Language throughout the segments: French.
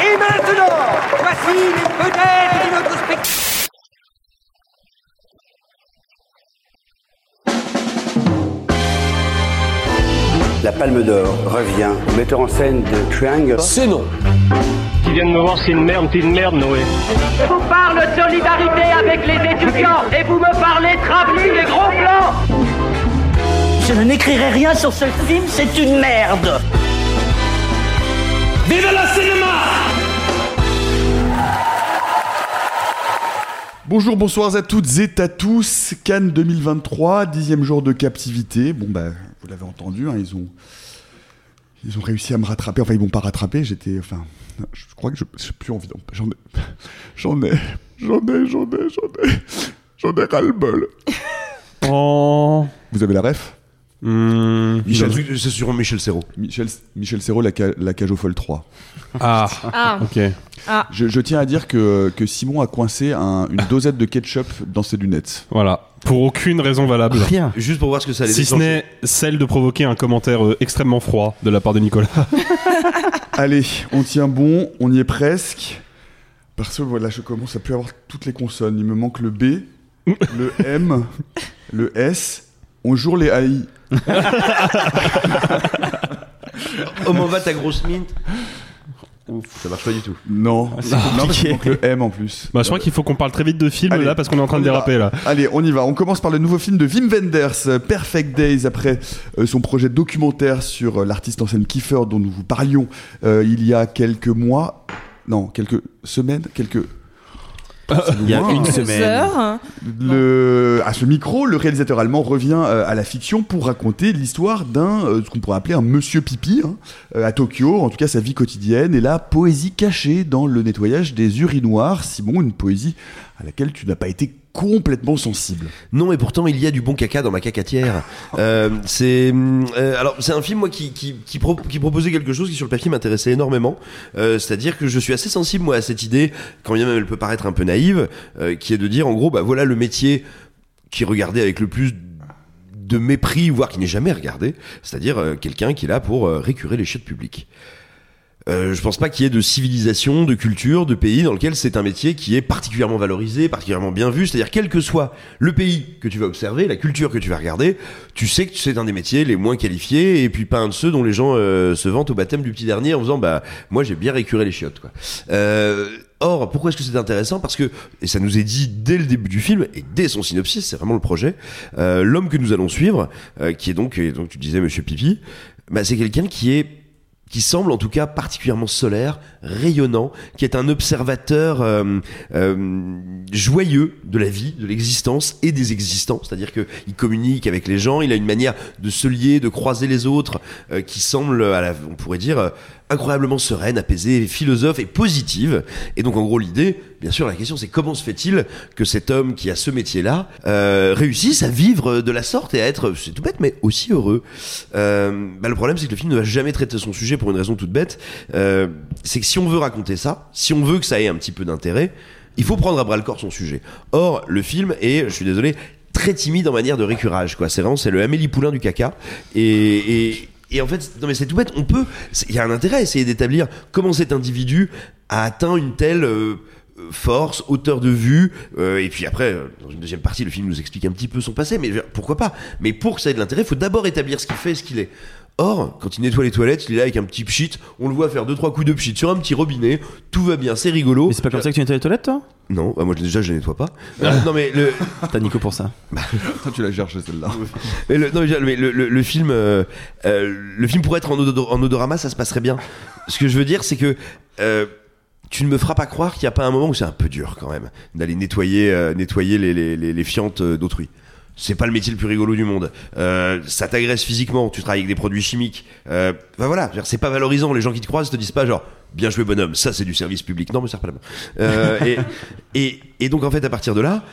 Et maintenant, voici les vedettes de notre spectacle. La Palme d'Or revient au metteur en scène de Triangle. C'est non. Qui viennent me voir, c'est une merde, c'est une merde, Noé. Je vous parle de solidarité avec les étudiants et vous me parlez travelling et gros plans. Je ne n'écrirai rien sur ce film, c'est une merde. Vive le cinéma Bonjour, bonsoir à toutes et à tous. Cannes 2023, dixième jour de captivité. Bon, bah, vous l'avez entendu, hein, ils ont. Ils ont réussi à me rattraper. Enfin, ils m'ont pas rattrapé. J'étais. Enfin, je crois que je j'ai plus envie d'en. J'en ai. J'en ai. J'en ai, j'en ai, j'en ai. J'en ai ras-le-bol. Oh. Vous avez la ref? Michel, c'est sur Michel Serrault. Michel, Michel Serrault, la, ca- la cage au folle 3. Ah. Ah. Ok. Je, je tiens à dire que, que Simon a coincé un- une dosette de ketchup dans ses lunettes. Voilà. Pour aucune raison valable. Rien. Juste pour voir ce que ça allait Si ce n'est celle de provoquer un commentaire euh, extrêmement froid de la part de Nicolas. Allez, on tient bon, on y est presque. Parce que voilà, je commence à plus avoir toutes les consonnes. Il me manque le B, le M, le S. On joue les AI. Comment va ta grosse mine? Ça marche pas du tout. Non, c'est non, parce qu'il manque le M en plus. Bah, je crois qu'il faut qu'on parle très vite de film Allez, là parce qu'on est en train de on y va. déraper là. Allez, on y va. On commence par le nouveau film de Wim Wenders, euh, Perfect Days, après euh, son projet documentaire sur euh, l'artiste en scène Kiefer dont nous vous parlions euh, il y a quelques mois. Non, quelques semaines, quelques. Il y a une Deux semaine. Le, à ce micro, le réalisateur allemand revient euh, à la fiction pour raconter l'histoire d'un, euh, ce qu'on pourrait appeler un monsieur pipi, hein, euh, à Tokyo, en tout cas sa vie quotidienne, et la poésie cachée dans le nettoyage des urinoirs. Simon, une poésie à laquelle tu n'as pas été complètement sensible. Non, et pourtant il y a du bon caca dans ma cacatière. Euh, c'est euh, alors c'est un film moi qui qui, qui, pro- qui proposait quelque chose qui sur le papier m'intéressait énormément. Euh, C'est-à-dire que je suis assez sensible moi à cette idée, quand bien même elle peut paraître un peu naïve, qui est de dire en gros bah voilà le métier qui est regardé avec le plus de mépris, voire qui n'est jamais regardé, c'est-à-dire quelqu'un qui est là pour récurer les chiottes publiques. Euh, je pense pas qu'il y ait de civilisation, de culture, de pays dans lequel c'est un métier qui est particulièrement valorisé, particulièrement bien vu. C'est-à-dire quel que soit le pays que tu vas observer, la culture que tu vas regarder, tu sais que c'est un des métiers les moins qualifiés et puis pas un de ceux dont les gens euh, se vantent au baptême du petit dernier en faisant bah moi j'ai bien récuré les chiottes quoi. Euh, Or, pourquoi est-ce que c'est intéressant? Parce que, et ça nous est dit dès le début du film, et dès son synopsis, c'est vraiment le projet, euh, l'homme que nous allons suivre, qui est donc, et donc tu disais Monsieur Pipi, bah, c'est quelqu'un qui est qui semble en tout cas particulièrement solaire, rayonnant, qui est un observateur euh, euh, joyeux de la vie, de l'existence et des existants. C'est-à-dire qu'il communique avec les gens, il a une manière de se lier, de croiser les autres, euh, qui semble, à la, on pourrait dire, incroyablement sereine, apaisée, philosophe et positive. Et donc en gros l'idée, bien sûr la question c'est comment se fait-il que cet homme qui a ce métier-là euh, réussisse à vivre de la sorte et à être, c'est tout bête, mais aussi heureux. Euh, bah, le problème c'est que le film ne va jamais traiter son sujet pour une raison toute bête. Euh, c'est que si on veut raconter ça, si on veut que ça ait un petit peu d'intérêt, il faut prendre à bras le corps son sujet. Or le film est, je suis désolé, très timide en manière de récurage quoi. C'est vraiment c'est le Amélie Poulain du caca et, et et en fait, non mais c'est tout bête, on peut, il y a un intérêt à essayer d'établir comment cet individu a atteint une telle euh, force, hauteur de vue, euh, et puis après, euh, dans une deuxième partie, le film nous explique un petit peu son passé, mais pourquoi pas? Mais pour que ça ait de l'intérêt, il faut d'abord établir ce qu'il fait et ce qu'il est. Or, quand il nettoie les toilettes, il est là avec un petit pchit, on le voit faire deux trois coups de pchit sur un petit robinet, tout va bien, c'est rigolo. Mais c'est pas comme ça que tu nettoies les toilettes, toi? Non, bah, moi déjà je les nettoie pas. Euh, non mais le, T'as Nico pour ça. Toi, tu la cherches celle-là. mais le, non, mais, mais le, le- le film, euh, euh, le film pourrait être en, odo- en odorama, ça se passerait bien. Ce que je veux dire, c'est que euh, tu ne me feras pas croire qu'il n'y a pas un moment où c'est un peu dur quand même d'aller nettoyer, euh, nettoyer les, les, les, les fientes euh, d'autrui. C'est pas le métier le plus rigolo du monde. Euh, ça t'agresse physiquement, tu travailles avec des produits chimiques. Euh, ben voilà, c'est pas valorisant. Les gens qui te croisent te disent pas genre bien joué bonhomme, ça c'est du service public. Non, mais ça pas la main. Euh, et, et, et donc en fait à partir de là,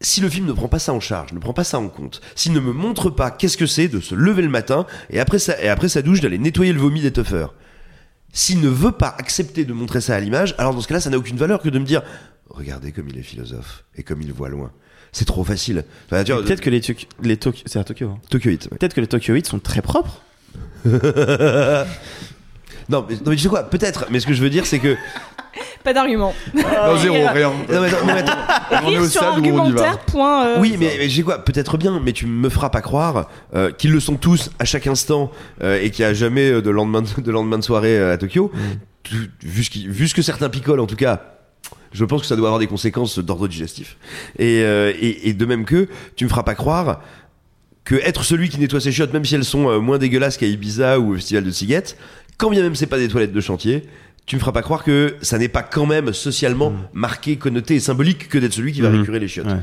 si le film ne prend pas ça en charge, ne prend pas ça en compte, s'il ne me montre pas qu'est-ce que c'est de se lever le matin et après sa, et après sa douche d'aller nettoyer le vomi des tuffers, s'il ne veut pas accepter de montrer ça à l'image, alors dans ce cas-là, ça n'a aucune valeur que de me dire regardez comme il est philosophe et comme il voit loin. C'est trop facile. Enfin, tu vois, Peut-être que les, Tok- les Tok- c'est à Tokyo. hein. Tokyo Heat, ouais. Peut-être que les Tokyo Heat sont très propres. non, mais, non, mais tu sais quoi Peut-être, mais ce que je veux dire, c'est que. Pas d'argument. Non, zéro, rien. Non, mais attends, non, mais attends. On est au sur stade où on y va. argumentaire, point. euh, Oui, mais, mais j'ai quoi Peut-être bien, mais tu me feras pas croire euh, qu'ils le sont tous à chaque instant euh, et qu'il n'y a jamais de lendemain de, de lendemain de soirée à Tokyo. Tu- Vu, ce qui- vu ce que certains picolent, en tout cas. Je pense que ça doit avoir des conséquences d'ordre digestif. Et, euh, et, et de même que, tu me feras pas croire que être celui qui nettoie ses chiottes, même si elles sont euh, moins dégueulasses qu'à Ibiza ou au festival de Siguette, quand bien même c'est pas des toilettes de chantier, tu me feras pas croire que ça n'est pas quand même socialement marqué, connoté et symbolique que d'être celui qui va Mhm. récurer les chiottes. Ouais.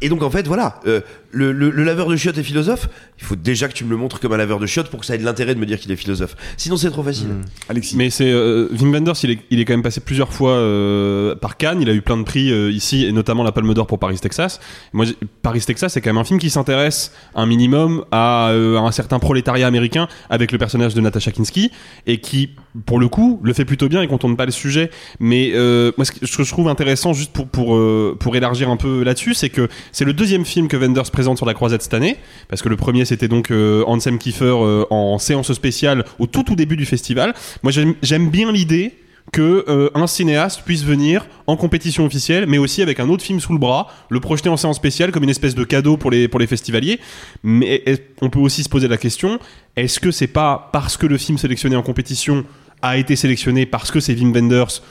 Et donc en fait voilà, euh, le, le- le laveur de chiottes est philosophe. Il faut déjà que tu me le montres comme un laveur de chiottes pour que ça ait de l'intérêt de me dire qu'il est philosophe. Sinon c'est trop facile. Alexis. Mais c'est euh, Wim Wenders, il est, il est quand même passé plusieurs fois euh, par Cannes. Il a eu plein de prix euh, ici et notamment la Palme d'Or pour Paris Texas. Moi, Paris Texas, c'est quand même un film qui s'intéresse un minimum à, euh, à un certain prolétariat américain avec le personnage de Natasha Kinski et qui, pour le coup, le fait plutôt bien et contourne pas le sujet. Mais euh, moi, ce que ce que je trouve intéressant, juste pour pour euh, pour élargir un peu là-dessus, c'est que c'est le deuxième film que Wenders présente sur la croisette cette année, parce que le premier c'était donc euh, Ansem Kiefer euh, en séance spéciale au tout tout début du festival. Moi j'aime bien l'idée que euh, un cinéaste puisse venir en compétition officielle, mais aussi avec un autre film sous le bras, le projeter en séance spéciale comme une espèce de cadeau pour les pour les festivaliers. Mais on peut aussi se poser la question est-ce que c'est pas parce que le film sélectionné en compétition a été sélectionné parce que c'est Wim Wenders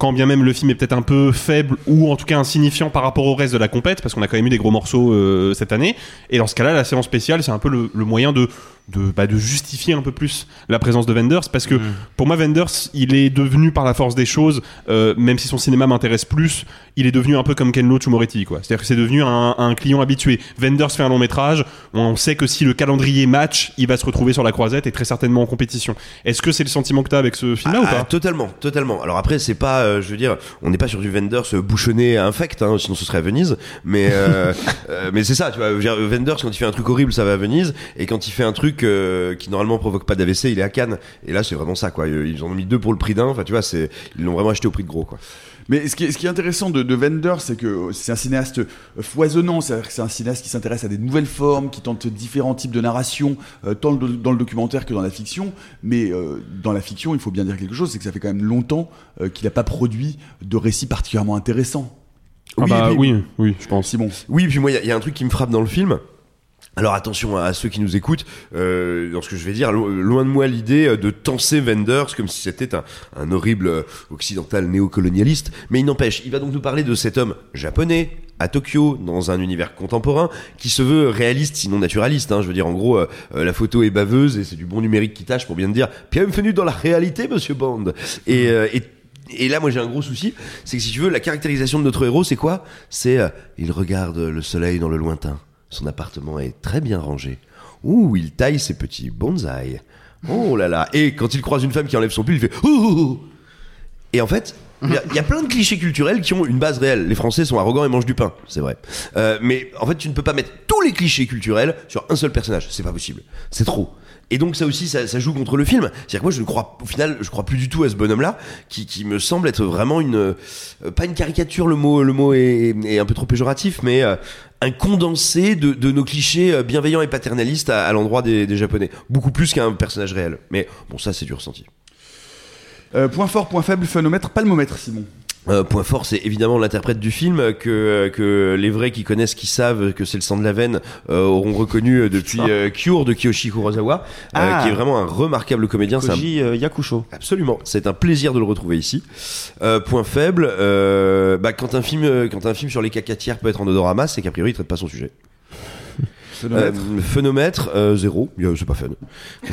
quand bien même le film est peut-être un peu faible ou en tout cas insignifiant par rapport au reste de la compète, parce qu'on a quand même eu des gros morceaux euh, cette année. Et dans ce cas-là, la séance spéciale, c'est un peu le, le moyen de, de, bah, de justifier un peu plus la présence de Wenders, parce que pour moi, Wenders, il est devenu par la force des choses, euh, même si son cinéma m'intéresse plus, il est devenu un peu comme Ken Loach ou Moretti, quoi. C'est-à-dire que c'est devenu un, un client habitué. Wenders fait un long métrage, on sait que si le calendrier match, il va se retrouver sur la croisette et très certainement en compétition. Est-ce que c'est le sentiment que tu as avec ce film-là ou Ah, pas Totalement, totalement. Alors après, c'est pas, euh, je veux dire, on n'est pas sur du Wenders bouchonné à infect, hein, sinon ce serait à Venise. Mais euh, mais c'est ça, tu vois. Wenders quand il fait un truc horrible, ça va à Venise, et quand il fait un truc euh, qui normalement provoque pas d'AVC, il est à Cannes. Et là, c'est vraiment ça, quoi. Ils en ont mis deux pour le prix d'un. Enfin, tu vois, c'est ils l'ont vraiment acheté au prix de gros, quoi. Mais ce qui est, ce qui est intéressant de, de Wenders, c'est que c'est un cinéaste foisonnant, c'est-à-dire que c'est un cinéaste qui s'intéresse à des nouvelles formes, qui tente différents types de narration, euh, tant le- dans le documentaire que dans la fiction. Mais euh, dans la fiction, il faut bien dire quelque chose, c'est que ça fait quand même longtemps euh, qu'il n'a pas produit de récits particulièrement intéressants. Ah Oui, bah puis- oui, oui, je pense. Simon. Oui, puis moi, il y a- il y, a un truc qui me frappe dans le film. Alors attention à ceux qui nous écoutent, euh, dans ce que je vais dire, lo- loin de moi l'idée euh, de tenser Wenders comme si c'était un, horrible euh, occidental néocolonialiste, mais il n'empêche, il va donc nous parler de cet homme japonais à Tokyo, dans un univers contemporain, qui se veut réaliste, sinon naturaliste. Hein. Je veux dire, en gros, euh, la photo est baveuse et c'est du bon numérique qui tâche pour bien dire « Bienvenue dans la réalité, monsieur Bond !» Et, là, moi, j'ai un gros souci, c'est que si tu veux, la caractérisation de notre héros, c'est quoi? C'est il regarde le soleil dans le lointain. Son appartement est très bien rangé. Ouh, il taille ses petits bonsaïs. Oh là là. Et quand il croise une femme qui enlève son pull, il fait Ouh Et en fait, il y, a- plein de clichés culturels qui ont une base réelle. Les Français sont arrogants et mangent du pain, c'est vrai. Euh, mais en fait, tu ne peux pas mettre tous les clichés culturels sur un seul personnage. C'est pas possible. C'est trop. Et donc ça aussi, ça, joue contre le film. C'est-à-dire que moi, je ne crois, au final, je crois plus du tout à ce bonhomme-là, qui, me semble être vraiment une, euh, pas une caricature, le mot, le mot est, est un peu trop péjoratif, mais euh, un condensé de, nos clichés euh, bienveillants et paternalistes à, l'endroit des, des Japonais. Beaucoup plus qu'un personnage réel. Mais bon, ça, c'est du ressenti. Euh, point fort, point faible, phénomètre, palmomètre, Simon. Euh, point fort, c'est évidemment l'interprète du film euh, que que les vrais qui connaissent, qui savent que c'est le sang de la veine, euh, auront reconnu euh, depuis euh, Cure de Kiyoshi Kurosawa, euh, Ah. qui est vraiment un remarquable comédien. Un- Koji euh, Yakusho. Absolument, c'est un plaisir de le retrouver ici. Euh, point faible, euh, bah, quand un film, euh, quand un film sur les cacatières peut être en odorama, c'est qu'a priori il traite pas son sujet. Phénomètre. Euh, phénomètre, euh, zéro. Euh, C'est pas fun.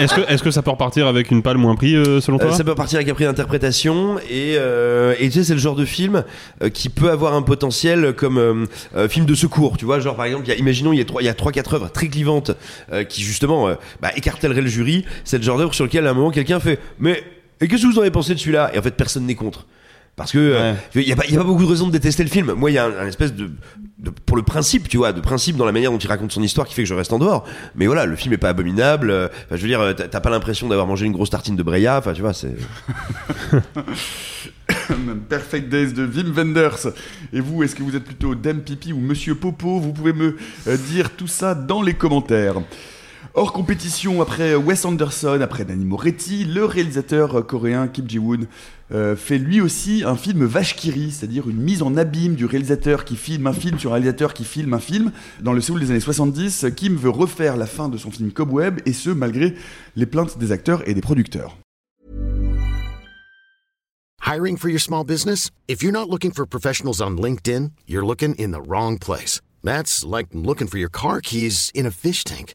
Est-ce que, est-ce que ça peut repartir avec une palme ou un prix euh, selon toi? Euh, ça peut partir avec un prix d'interprétation et, euh, et tu sais c'est le genre de film qui peut avoir un potentiel comme euh, euh, film de secours tu vois genre par exemple il y a, imaginons il y a trois il y a trois quatre œuvres très clivantes euh, qui justement euh, bah, écartèleraient le jury c'est le genre d'œuvre sur lequel à un moment quelqu'un fait mais et qu'est-ce que vous en avez pensé de celui-là? Et en fait personne n'est contre parce que euh, il y a pas il y a pas beaucoup de raisons de détester le film moi il y a un, un espèce de, de- pour le principe tu vois de principe dans la manière dont il raconte son histoire qui fait que je reste en dehors mais voilà le film est pas abominable euh, enfin, je veux dire euh, t'as t'as pas l'impression d'avoir mangé une grosse tartine de Breya enfin tu vois c'est Perfect Days de Wim Wenders. Et vous, est-ce que vous êtes plutôt Dame Pipi ou Monsieur Popo? Vous pouvez me euh, dire tout ça dans les commentaires. Hors compétition, après Wes Anderson, après Danny Moretti, le réalisateur coréen Kim Ji-woon euh, fait lui aussi un film Vashkiri, c'est-à-dire une mise en abîme du réalisateur qui filme un film sur un réalisateur qui filme un film. Dans le Séoul des années 70, Kim veut refaire la fin de son film Cobweb, et ce, malgré les plaintes des acteurs et des producteurs. Hiring for your small business? If you're not looking for professionals on LinkedIn, you're looking in the wrong place. That's like looking for your car keys in a fish tank.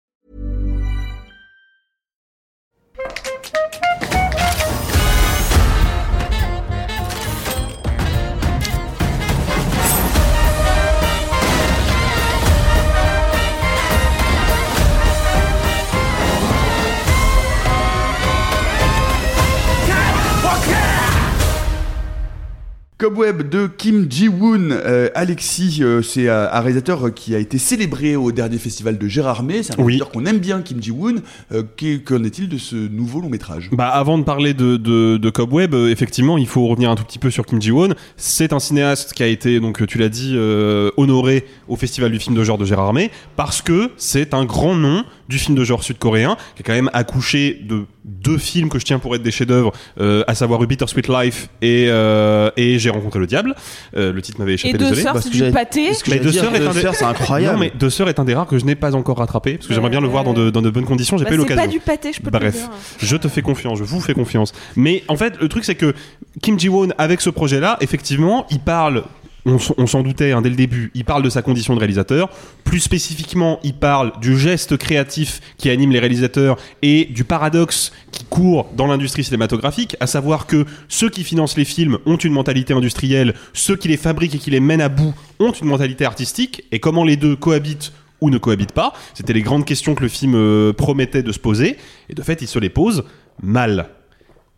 Cobweb de Kim Ji-woon. Euh, Alexis, euh, c'est euh, un réalisateur euh, qui a été célébré au dernier festival de Gérardmer. C'est un Oui. réalisateur qu'on aime bien, Kim Ji-woon. Qu'en est-il de ce nouveau long métrage? Bah, avant de parler de, de, de Cobweb, effectivement, il faut revenir un tout petit peu sur Kim Ji-won. C'est un cinéaste qui a été, donc tu l'as dit, honoré au Festival du film de genre de Gérard May parce que c'est un grand nom du film de genre sud-coréen qui a quand même accouché de deux films que je tiens pour être des chefs-d'œuvre, euh, à savoir A Bittersweet Life et, euh, et J'ai rencontré le diable. Euh, le titre m'avait échappé, Et deux désolé. sœurs, Bah, c'est ce que du j'allais- pâté. ce que Mais j'allais Deux dire, Sœurs est Deux un des- Sœurs, c'est incroyable. Non, mais Deux Sœurs est un des rares que je n'ai pas encore rattrapé parce que j'aimerais bien le voir dans de, dans de bonnes conditions. J'ai Bah, pas eu c'est l'occasion. pas du pâté, je peux te le Bref, dire. je te fais confiance, je vous fais confiance. Mais en fait, le truc c'est que Kim Ji-won, avec ce projet-là, effectivement, il parle. On, s'en doutait hein, dès le début, il parle de sa condition de réalisateur. Plus spécifiquement, il parle du geste créatif qui anime les réalisateurs et du paradoxe qui court dans l'industrie cinématographique, à savoir que ceux qui financent les films ont une mentalité industrielle, ceux qui les fabriquent et qui les mènent à bout ont une mentalité artistique, et comment les deux cohabitent ou ne cohabitent pas. C'était les grandes questions que le film euh, promettait de se poser. Et de fait, il se les pose mal.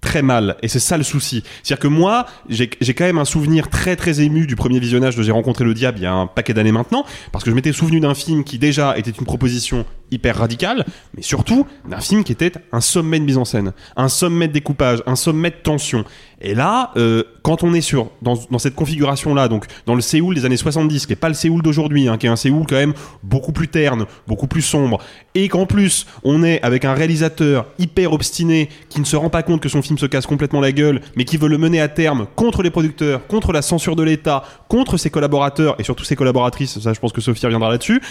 Très mal. Et c'est ça le souci. C'est-à-dire que moi, j'ai quand même un souvenir très très ému du premier visionnage de J'ai rencontré le diable il y a un paquet d'années maintenant, parce que je m'étais souvenu d'un film qui déjà était une proposition hyper radicale, mais surtout d'un film qui était un sommet de mise en scène, un sommet de découpage, un sommet de tension. Et là, euh, quand on est sur dans, cette configuration-là, donc dans le Séoul des années 70, qui est pas le Séoul d'aujourd'hui, hein, qui est un Séoul quand même beaucoup plus terne, beaucoup plus sombre, et qu'en plus on est avec un réalisateur hyper obstiné qui ne se rend pas compte que son film se casse complètement la gueule, mais qui veut le mener à terme contre les producteurs, contre la censure de l'État, contre ses collaborateurs et surtout ses collaboratrices. Ça, je pense que Sophie reviendra là-dessus.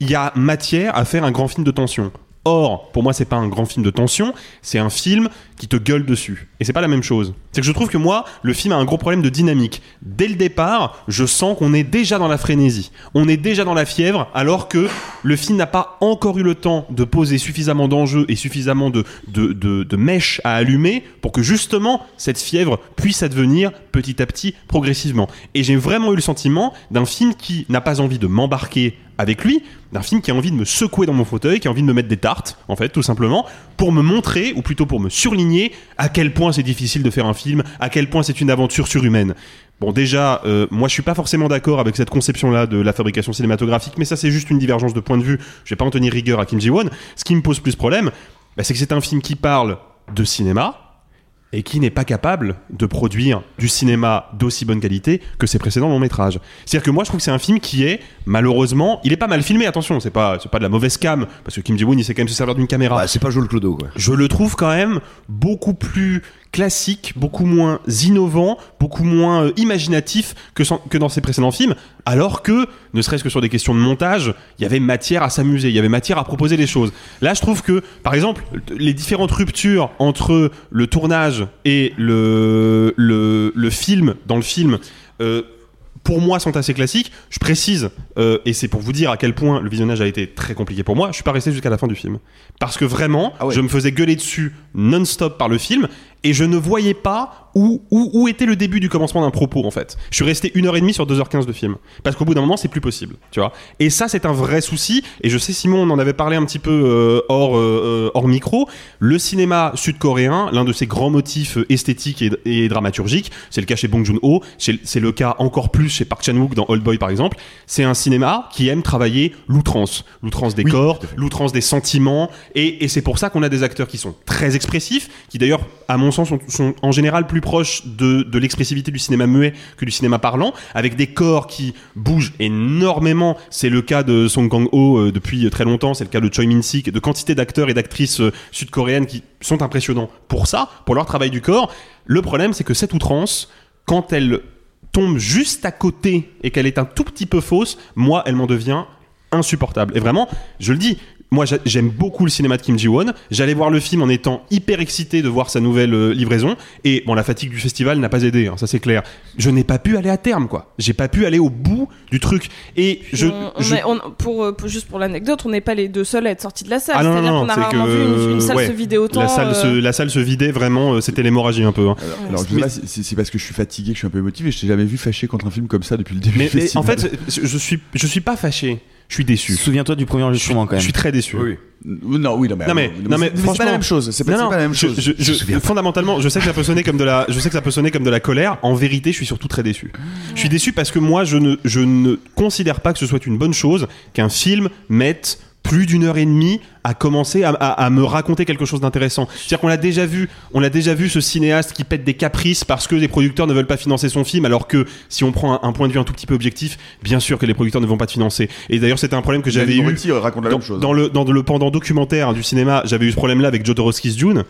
Il y a matière à faire un grand film de tension. Or, pour moi, c'est pas un grand film de tension, c'est un film qui te gueule dessus. Et c'est pas la même chose. C'est que je trouve que moi, le film a un gros problème de dynamique. Dès le départ, je sens qu'on est déjà dans la frénésie. On est déjà dans la fièvre, alors que le film n'a pas encore eu le temps de poser suffisamment d'enjeux et suffisamment de, de, de, de mèches à allumer pour que justement cette fièvre puisse advenir petit à petit, progressivement. Et j'ai vraiment eu le sentiment d'un film qui n'a pas envie de m'embarquer avec lui, d'un film qui a envie de me secouer dans mon fauteuil, qui a envie de me mettre des tartes, en fait, tout simplement, pour me montrer, ou plutôt pour me surligner, à quel point c'est difficile de faire un film, à quel point c'est une aventure surhumaine. Bon, déjà, euh, moi je suis pas forcément d'accord avec cette conception-là de la fabrication cinématographique, mais ça c'est juste une divergence de point de vue. Je vais pas en tenir rigueur à Kim Ji-won. Ce qui me pose plus problème, bah, c'est que c'est un film qui parle de cinéma, et qui n'est pas capable de produire du cinéma d'aussi bonne qualité que ses précédents longs métrages. C'est-à-dire que moi je trouve que c'est un film qui est malheureusement, il est pas mal filmé, attention, c'est pas c'est pas de la mauvaise cam parce que Kim Ji-woon il sait quand même se servir d'une caméra. Bah, c'est pas Joel Clodo, quoi. Je le trouve quand même beaucoup plus classique, beaucoup moins innovant, beaucoup moins euh, imaginatif que, sans- que dans ses précédents films, alors que, ne serait-ce que sur des questions de montage, il y avait matière à s'amuser, il y avait matière à proposer des choses. Là, je trouve que, par exemple, les différentes ruptures entre le tournage et le, le, le film, dans le film, euh, pour moi sont assez classiques. Je précise, euh, et c'est pour vous dire à quel point le visionnage a été très compliqué pour moi, je suis pas resté jusqu'à la fin du film. Parce que vraiment, je me faisais gueuler dessus non-stop par le film, et je ne voyais pas où, où, où était le début du commencement d'un propos en fait. Je suis resté une heure et demie sur 2h15 de film. Parce qu'au bout d'un moment, c'est plus possible, tu vois. Et ça, c'est un vrai souci, et je sais, Simon, on en avait parlé un petit peu euh, hors, euh, hors micro. Le cinéma sud-coréen, l'un de ses grands motifs euh, esthétiques et, et dramaturgiques, c'est le cas chez Bong Joon-ho, c'est le cas encore plus chez Park Chan-wook dans Old Boy par exemple, c'est un cinéma qui aime travailler l'outrance. L'outrance des corps, l'outrance des sentiments, et, et c'est pour ça qu'on a des acteurs qui sont très expressifs, qui d'ailleurs, à mon sens, sont, en général plus proches de, de l'expressivité du cinéma muet que du cinéma parlant, avec des corps qui bougent énormément. C'est le cas de Song Kang-ho euh, depuis très longtemps, c'est le cas de Choi Min-sik, de quantité d'acteurs et d'actrices euh, sud-coréennes qui sont impressionnants pour ça, pour leur travail du corps. Le problème, c'est que cette outrance, quand elle tombe juste à côté et qu'elle est un tout petit peu fausse, moi, elle m'en devient insupportable. Et vraiment, je le dis, moi j'a- j'aime beaucoup le cinéma de Kim Ji-won. J'allais voir le film en étant hyper excité de voir sa nouvelle euh, livraison. Et bon, la fatigue du festival n'a pas aidé, hein, ça c'est clair. Je n'ai pas pu aller à terme, quoi. J'ai pas pu aller au bout du truc. Et je, on, on je- est- on- pour, euh, pour- juste pour l'anecdote, on n'est pas les deux seuls à être sortis de la salle. Ah C'est-à-dire qu'on a c'est rarement que, vu une, une salle ouais, se vider autant. La salle, se, euh, la salle se vidait vraiment, c'était l'hémorragie un peu. hein. Alors, je sais pas c'est parce que je suis fatigué, que je suis un peu émotivé. Je t'ai jamais vu fâché contre un film comme ça depuis le début Mais, du mais festival. en fait, je je suis, je suis pas fâché. Je suis déçu. Souviens-toi du premier enregistrement quand même. Je suis très déçu. Non, oui, non, mais, non mais, non, mais, c'est- c'est pas franchement, la même chose. C'est pas, la même chose. je- Je fondamentalement, je sais que ça peut sonner comme de la, je sais que ça peut sonner comme de la colère. En vérité, je suis surtout très déçu. Je suis déçu parce que moi, je ne, je ne considère pas que ce soit une bonne chose qu'un film mette plus d'une heure et demie à commencer à, à- à me raconter quelque chose d'intéressant. C'est-à-dire qu'on l'a déjà vu, on l'a déjà vu ce cinéaste qui pète des caprices parce que les producteurs ne veulent pas financer son film, alors que si on prend un, un point de vue un tout petit peu objectif, bien sûr que les producteurs ne vont pas te financer. Et d'ailleurs, c'était un problème que j'avais eu Moretti raconte la dans, même chose. dans le dans le pendant documentaire du cinéma, j'avais eu ce problème-là avec Jodorowsky's Dune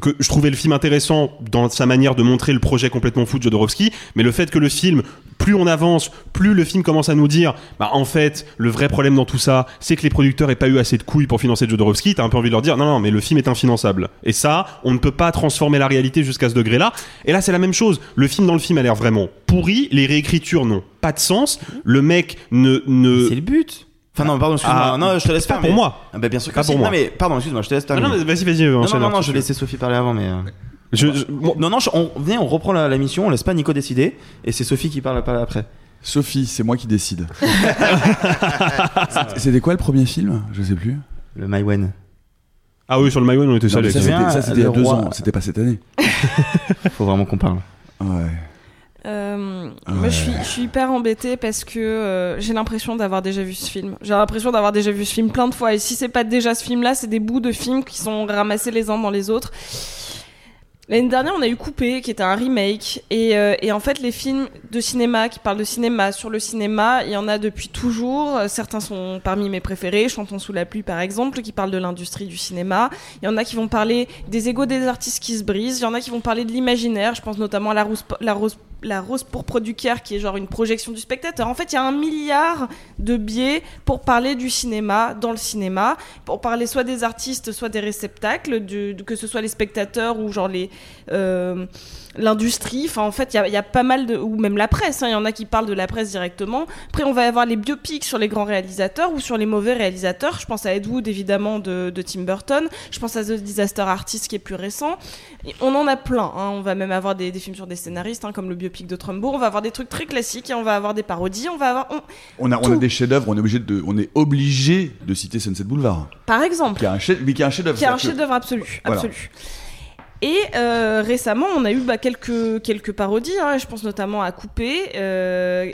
que je trouvais le film intéressant dans sa manière de montrer le projet complètement fou de Jodorowsky, mais le fait que le film, plus on avance, plus le film commence à nous dire, bah en fait, le vrai problème dans tout ça, c'est que les producteurs aient pas eu assez de couilles pour financer Jodorowsky, t'as un peu envie de leur dire, non, non, mais le film est infinançable. Et ça, on ne peut pas transformer la réalité jusqu'à ce degré-là. Et là, c'est la même chose. Le film dans le film a l'air vraiment pourri, les réécritures n'ont pas de sens, le mec ne... ne... C'est le but. Enfin non, pardon, excuse-moi. Ah, non, je te laisse pas faire. pour mais- moi. Ah, bah, bien sûr que Pas si. pour moi. Non mais pardon, excuse-moi, je te laisse terminer. non, mais vas-y, vas-y, Non, non, non, non, je laissais Sophie parler avant, mais. euh, Je- Non, non, je- on, venez, on reprend la, la mission, on laisse pas Nico décider, et c'est Sophie qui parle pas après. Sophie, c'est moi qui décide. C'était- quoi le premier film? Je sais plus. Le Mywen. Ah oui, sur le Maïwan, on était Non, avec ça, c'était bien, ça, c'était il y a deux roi- ans. C'était pas cette année. Faut vraiment qu'on parle. Ouais. Euh, Moi, je suis, je suis hyper embêtée parce que euh, j'ai l'impression d'avoir déjà vu ce film. J'ai l'impression d'avoir déjà vu ce film plein de fois. Et si c'est pas déjà ce film-là, c'est des bouts de films qui sont ramassés les uns dans les autres. L'année dernière, on a eu Coupé, qui était un remake. Et, euh, et en fait, les films de cinéma qui parlent de cinéma sur le cinéma, il y en a depuis toujours. Euh, Certains sont parmi mes préférés. Chantons sous la pluie, par exemple, qui parle de l'industrie du cinéma. Il y en a qui vont parler des égaux des artistes qui se brisent. Il y en a qui vont parler de l'imaginaire. Je pense notamment à la rose, la rose, la rose pourpre du qui est genre une projection du spectateur. En fait, il y a un milliard de biais pour parler du cinéma dans le cinéma, pour parler soit des artistes, soit des réceptacles, du- que ce soit les spectateurs ou genre les l'industrie. Enfin, en fait, il y a, il y a pas mal de ou même la presse. hein. Il y en a qui parlent de la presse directement. Après, on va avoir les biopics sur les grands réalisateurs ou sur les mauvais réalisateurs. Je pense à Ed Wood évidemment de, de Tim Burton. Je pense à The Disaster Artist qui est plus récent. Et on en a plein. hein. On va même avoir des, des films sur des scénaristes, hein, comme le biopic de Trumbo. On va avoir des trucs très classiques et on va avoir des parodies. On va avoir, on- On a, on a Tout. des chefs-d'œuvre. On est obligé de, on est obligé de citer Sunset Boulevard, par exemple, qui a un chef, mais qui a un chef-d'œuvre. chef-d'œuvre absolu, Voilà. Et euh, récemment, on a eu bah, quelques quelques parodies. hein. je pense notamment à Coupé. euh,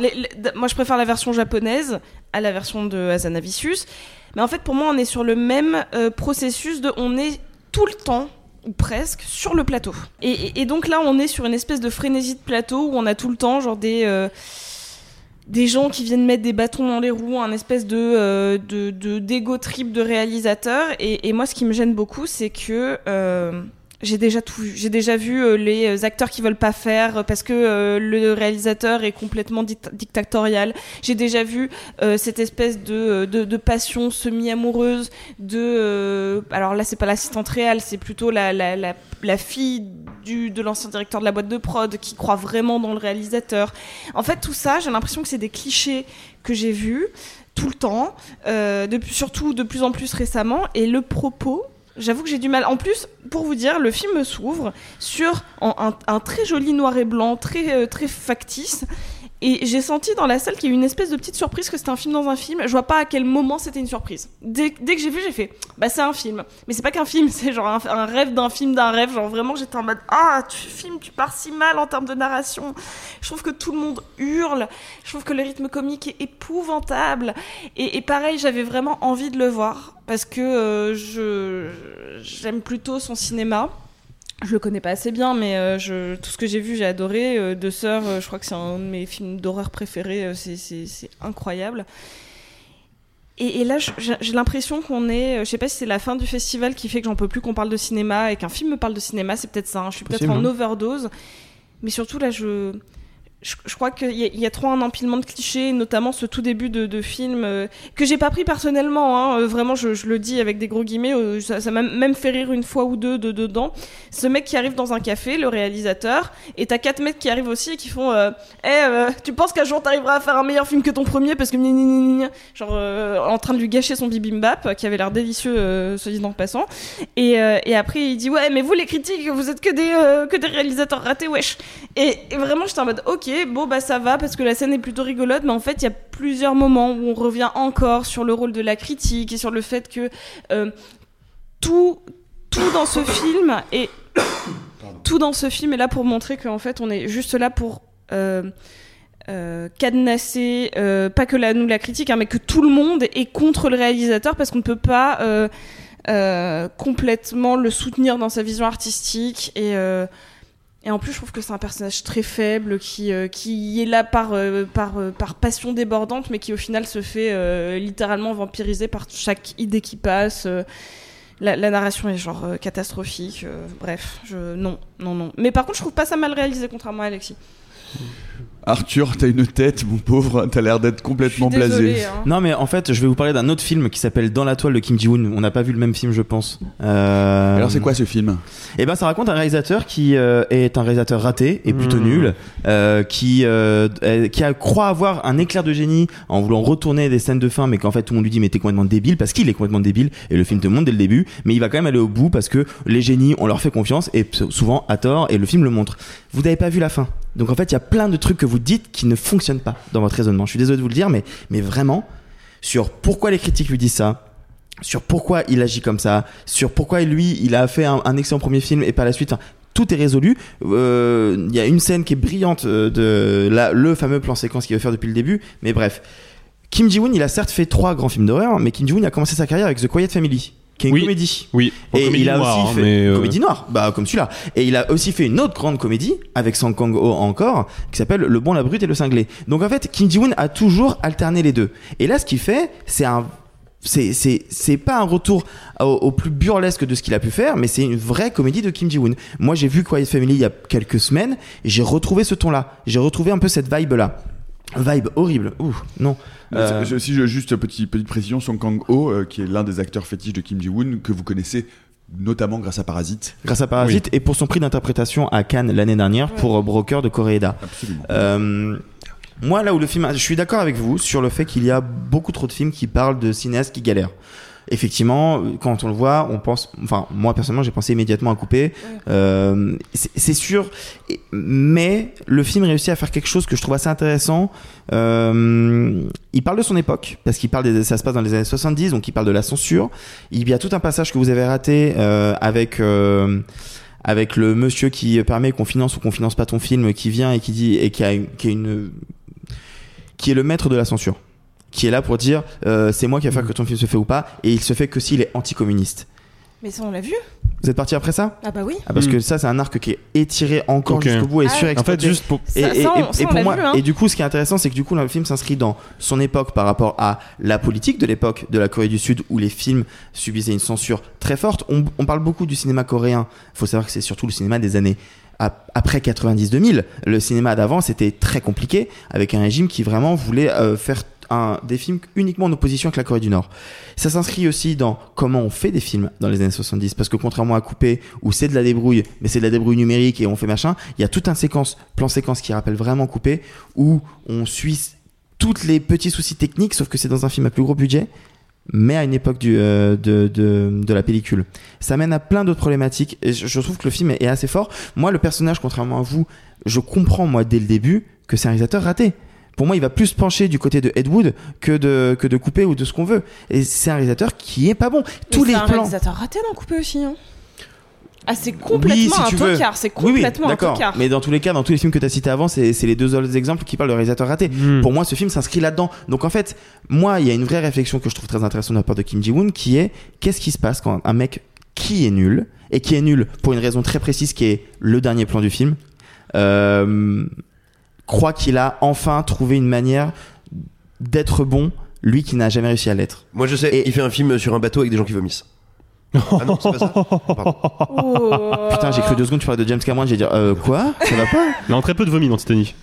les- moi, je préfère la version japonaise à la version de Hazanavicius. Mais en fait, pour moi, on est sur le même euh, processus de, on est tout le temps ou presque sur le plateau. Et, et- et donc là, on est sur une espèce de frénésie de plateau où on a tout le temps genre des euh, des gens qui viennent mettre des bâtons dans les roues, un espèce de euh, de trip de réalisateur. Et, et moi, ce qui me gêne beaucoup, c'est que euh, j'ai déjà tout vu. J'ai déjà vu euh, les euh, acteurs qui veulent pas faire euh, parce que le réalisateur est complètement dict- dictatorial. J'ai déjà vu cette espèce de, de, passion semi-amoureuse de. alors là, c'est pas l'assistante réelle, c'est plutôt la, la, la, fille du, de l'ancien directeur de la boîte de prod qui croit vraiment dans le réalisateur. En fait, tout ça, j'ai l'impression que c'est des clichés que j'ai vus tout le temps, euh, surtout de plus en plus récemment, et le propos. J'avoue que j'ai du mal. En plus, pour vous dire, le film s'ouvre sur un, très joli noir et blanc, très, euh, très factice. Et j'ai senti dans la salle qu'il y a eu une espèce de petite surprise que c'était un film dans un film. Je vois pas à quel moment c'était une surprise. Dès, que j'ai vu, j'ai fait, bah c'est un film. Mais c'est pas qu'un film, c'est genre un, rêve d'un film d'un rêve. Genre vraiment, j'étais en mode, ah, tu filmes, tu pars si mal en termes de narration. Je trouve que tout le monde hurle. Je trouve que le rythme comique est épouvantable. Et, et pareil, j'avais vraiment envie de le voir parce que euh, je j'aime plutôt son cinéma. Je le connais pas assez bien, mais euh, je, tout ce que j'ai vu, j'ai adoré. Euh, Deux sœurs, euh, je crois que c'est un de mes films d'horreur préférés. euh, c'est- incroyable. Et, et là, j'ai l'impression qu'on est. Je sais pas si c'est la fin du festival qui fait que j'en peux plus qu'on parle de cinéma et qu'un film me parle de cinéma. C'est peut-être ça. hein. Je suis peut-être en hein. overdose. Mais surtout, là, je. Je, crois qu'il y, a- trop un empilement de clichés, notamment ce tout début de, film euh, que j'ai pas pris personnellement. Hein, euh, vraiment, je, le dis avec des gros guillemets. euh, ça m'a même fait rire une fois ou deux de dedans. Ce mec qui arrive dans un café, le réalisateur, et t'as quatre mecs qui arrivent aussi et qui font euh, Eh, tu penses qu'un jour t'arriveras à faire un meilleur film que ton premier parce que gna, gna, gna, genre en train de lui gâcher son bibimbap qui avait l'air délicieux, se dit en passant. Et, après il dit ouais mais vous les critiques vous êtes que des que des réalisateurs ratés wesh. Et, et vraiment j'étais en mode ok bon bah ça va parce que la scène est plutôt rigolote mais en fait il y a plusieurs moments où on revient encore sur le rôle de la critique et sur le fait que euh, tout dans ce film est tout dans ce film est là pour montrer qu'en fait on est juste là pour euh, euh, cadenasser pas que la, nous la critique hein, mais que tout le monde est contre le réalisateur parce qu'on ne peut pas complètement le soutenir dans sa vision artistique et et en plus, je trouve que c'est un personnage très faible qui, euh, qui est là par, euh, par, euh, par passion débordante, mais qui au final se fait littéralement vampiriser par chaque idée qui passe. la, narration est genre catastrophique. bref, non, non, non. Mais par contre, je trouve pas ça mal réalisé, contrairement à Alexis. Arthur, t'as une tête, mon pauvre, t'as l'air d'être complètement blasé. hein. Non, mais en fait, je vais vous parler d'un autre film qui s'appelle Dans la toile de Kim Ji-woon. On n'a pas vu le même film, je pense. Euh, Alors c'est quoi ce film? Eh ben, ça raconte un réalisateur qui euh, est un réalisateur raté et plutôt Mmh. nul, euh, qui qui a, croit avoir un éclair de génie en voulant retourner des scènes de fin, mais qu'en fait tout le monde lui dit mais t'es complètement débile parce qu'il est complètement débile et le film te montre dès le début, mais il va quand même aller au bout parce que les génies on leur fait confiance et souvent à tort et le film le montre. Vous n'avez pas vu la fin, donc en fait il y a plein de trucs que vous dites qui ne fonctionnent pas dans votre raisonnement. Je suis désolé de vous le dire, mais mais vraiment sur pourquoi les critiques lui disent ça sur pourquoi il agit comme ça, sur pourquoi lui il a fait un, excellent premier film et par la suite tout est résolu. Euh, Il y a une scène qui est brillante euh, de la, le fameux plan séquence qu'il veut faire depuis le début, mais bref. Kim Ji-woon, il a certes fait trois grands films d'horreur, mais Kim Ji-woon a commencé sa carrière avec The Quiet Family, qui est une Oui. comédie. Oui, Bon, et comédie il a noire, aussi hein, fait mais, euh, comédie noire, bah comme celui-là. Et il a aussi fait une autre grande comédie avec Sang Kang-ho encore, qui s'appelle Le Bon, la Brute et le Cinglé. Donc en fait, Kim Ji-woon a toujours alterné les deux. Et là, ce qu'il fait, c'est un c'est c'est c'est pas un retour au, au plus burlesque de ce qu'il a pu faire mais c'est une vraie comédie de Kim Ji-woon. Moi j'ai vu Quiet Family il y a quelques semaines et j'ai retrouvé ce ton là. J'ai retrouvé un peu cette vibe là. Vibe horrible. Ouh, non. Euh, Je- Si je juste petit, petite précision, Song Kang-ho, euh, qui est l'un des acteurs fétiches de Kim Ji-woon, que vous connaissez notamment grâce à Parasite. grâce à Parasite et pour son prix d'interprétation à Cannes l'année dernière pour euh, Broker de Koreeda. Absolument. Euh, moi, là où le film, je suis d'accord avec vous sur le fait qu'il y a beaucoup trop de films qui parlent de cinéastes qui galèrent. Effectivement, quand on le voit, on pense, enfin, moi personnellement, j'ai pensé immédiatement à couper. Euh, c'est sûr, mais le film réussit à faire quelque chose que je trouve assez intéressant. Euh, il parle de son époque, parce qu'il parle des, ça se passe dans les années 70, donc il parle de la censure. Il y a tout un passage que vous avez raté euh, avec. euh, avec le monsieur qui permet qu'on finance ou qu'on finance pas ton film, qui vient et qui dit et qui a, qui a une qui est le maître de la censure, qui est là pour dire euh, c'est moi qui vais faire que ton film se fait ou pas, et il se fait que s'il est anticommuniste. Mais ça, on l'a vu. Vous êtes parti après ça? Ah bah oui. Ah, parce Hmm. que ça, c'est un arc qui est étiré encore jusqu'au bout et Ah. surexploité. En fait, juste pour- Et, Ça- et- ça, on- et- et pour moi, vu, hein. et du coup, ce qui est intéressant, c'est que du coup, le film s'inscrit dans son époque par rapport à la politique de l'époque de la Corée du Sud où les films subissaient une censure très forte. On, on parle beaucoup du cinéma coréen. Il faut savoir que c'est surtout le cinéma des années ap- après 90-2000. Le cinéma d'avant, c'était très compliqué avec un régime qui vraiment voulait euh, faire un, des films uniquement en opposition avec la Corée du Nord. Ça s'inscrit aussi dans comment on fait des films dans les années 70 parce que contrairement à Coupé où c'est de la débrouille mais c'est de la débrouille numérique et on fait machin, il y a toute un séquence plan séquence qui rappelle vraiment Coupé où on suit toutes les petits soucis techniques sauf que c'est dans un film à plus gros budget mais à une époque euh, de, de, la pellicule. Ça mène à plein d'autres problématiques et je, trouve que le film est assez fort. Moi, le personnage, contrairement à vous, je comprends moi dès le début que c'est un réalisateur raté. Pour moi, il va plus se pencher du côté de Ed Wood que de, que de Coupé ou de ce qu'on veut. Et c'est un réalisateur qui est pas bon. Tous les c'est un plans. réalisateur raté dans Coupé aussi. Hein. Ah, c'est complètement Oui, si un tu veux. tocard. C'est Oui, oui, complètement un tocard. Mais dans tous les cas, dans tous les films que tu as cités avant, c'est c'est les deux autres exemples qui parlent de réalisateur raté. Hmm. Pour moi, ce film s'inscrit là-dedans. Donc en fait, moi, il y a une vraie réflexion que je trouve très intéressante de la part de Kim Ji-woon qui est qu'est-ce qui se passe quand un mec qui est nul et qui est nul pour une raison très précise qui est le dernier plan du film euh, croit qu'il a enfin trouvé une manière d'être bon, lui qui n'a jamais réussi à l'être. Moi je sais, il fait un film sur un bateau avec des gens qui vomissent. ah non, c'est pas ça Pardon. Oh. Putain, j'ai cru deux secondes, tu parlais de James Cameron, j'ai dit euh, quoi? Ça va pas? Il y a très peu de vomi dans Titanic.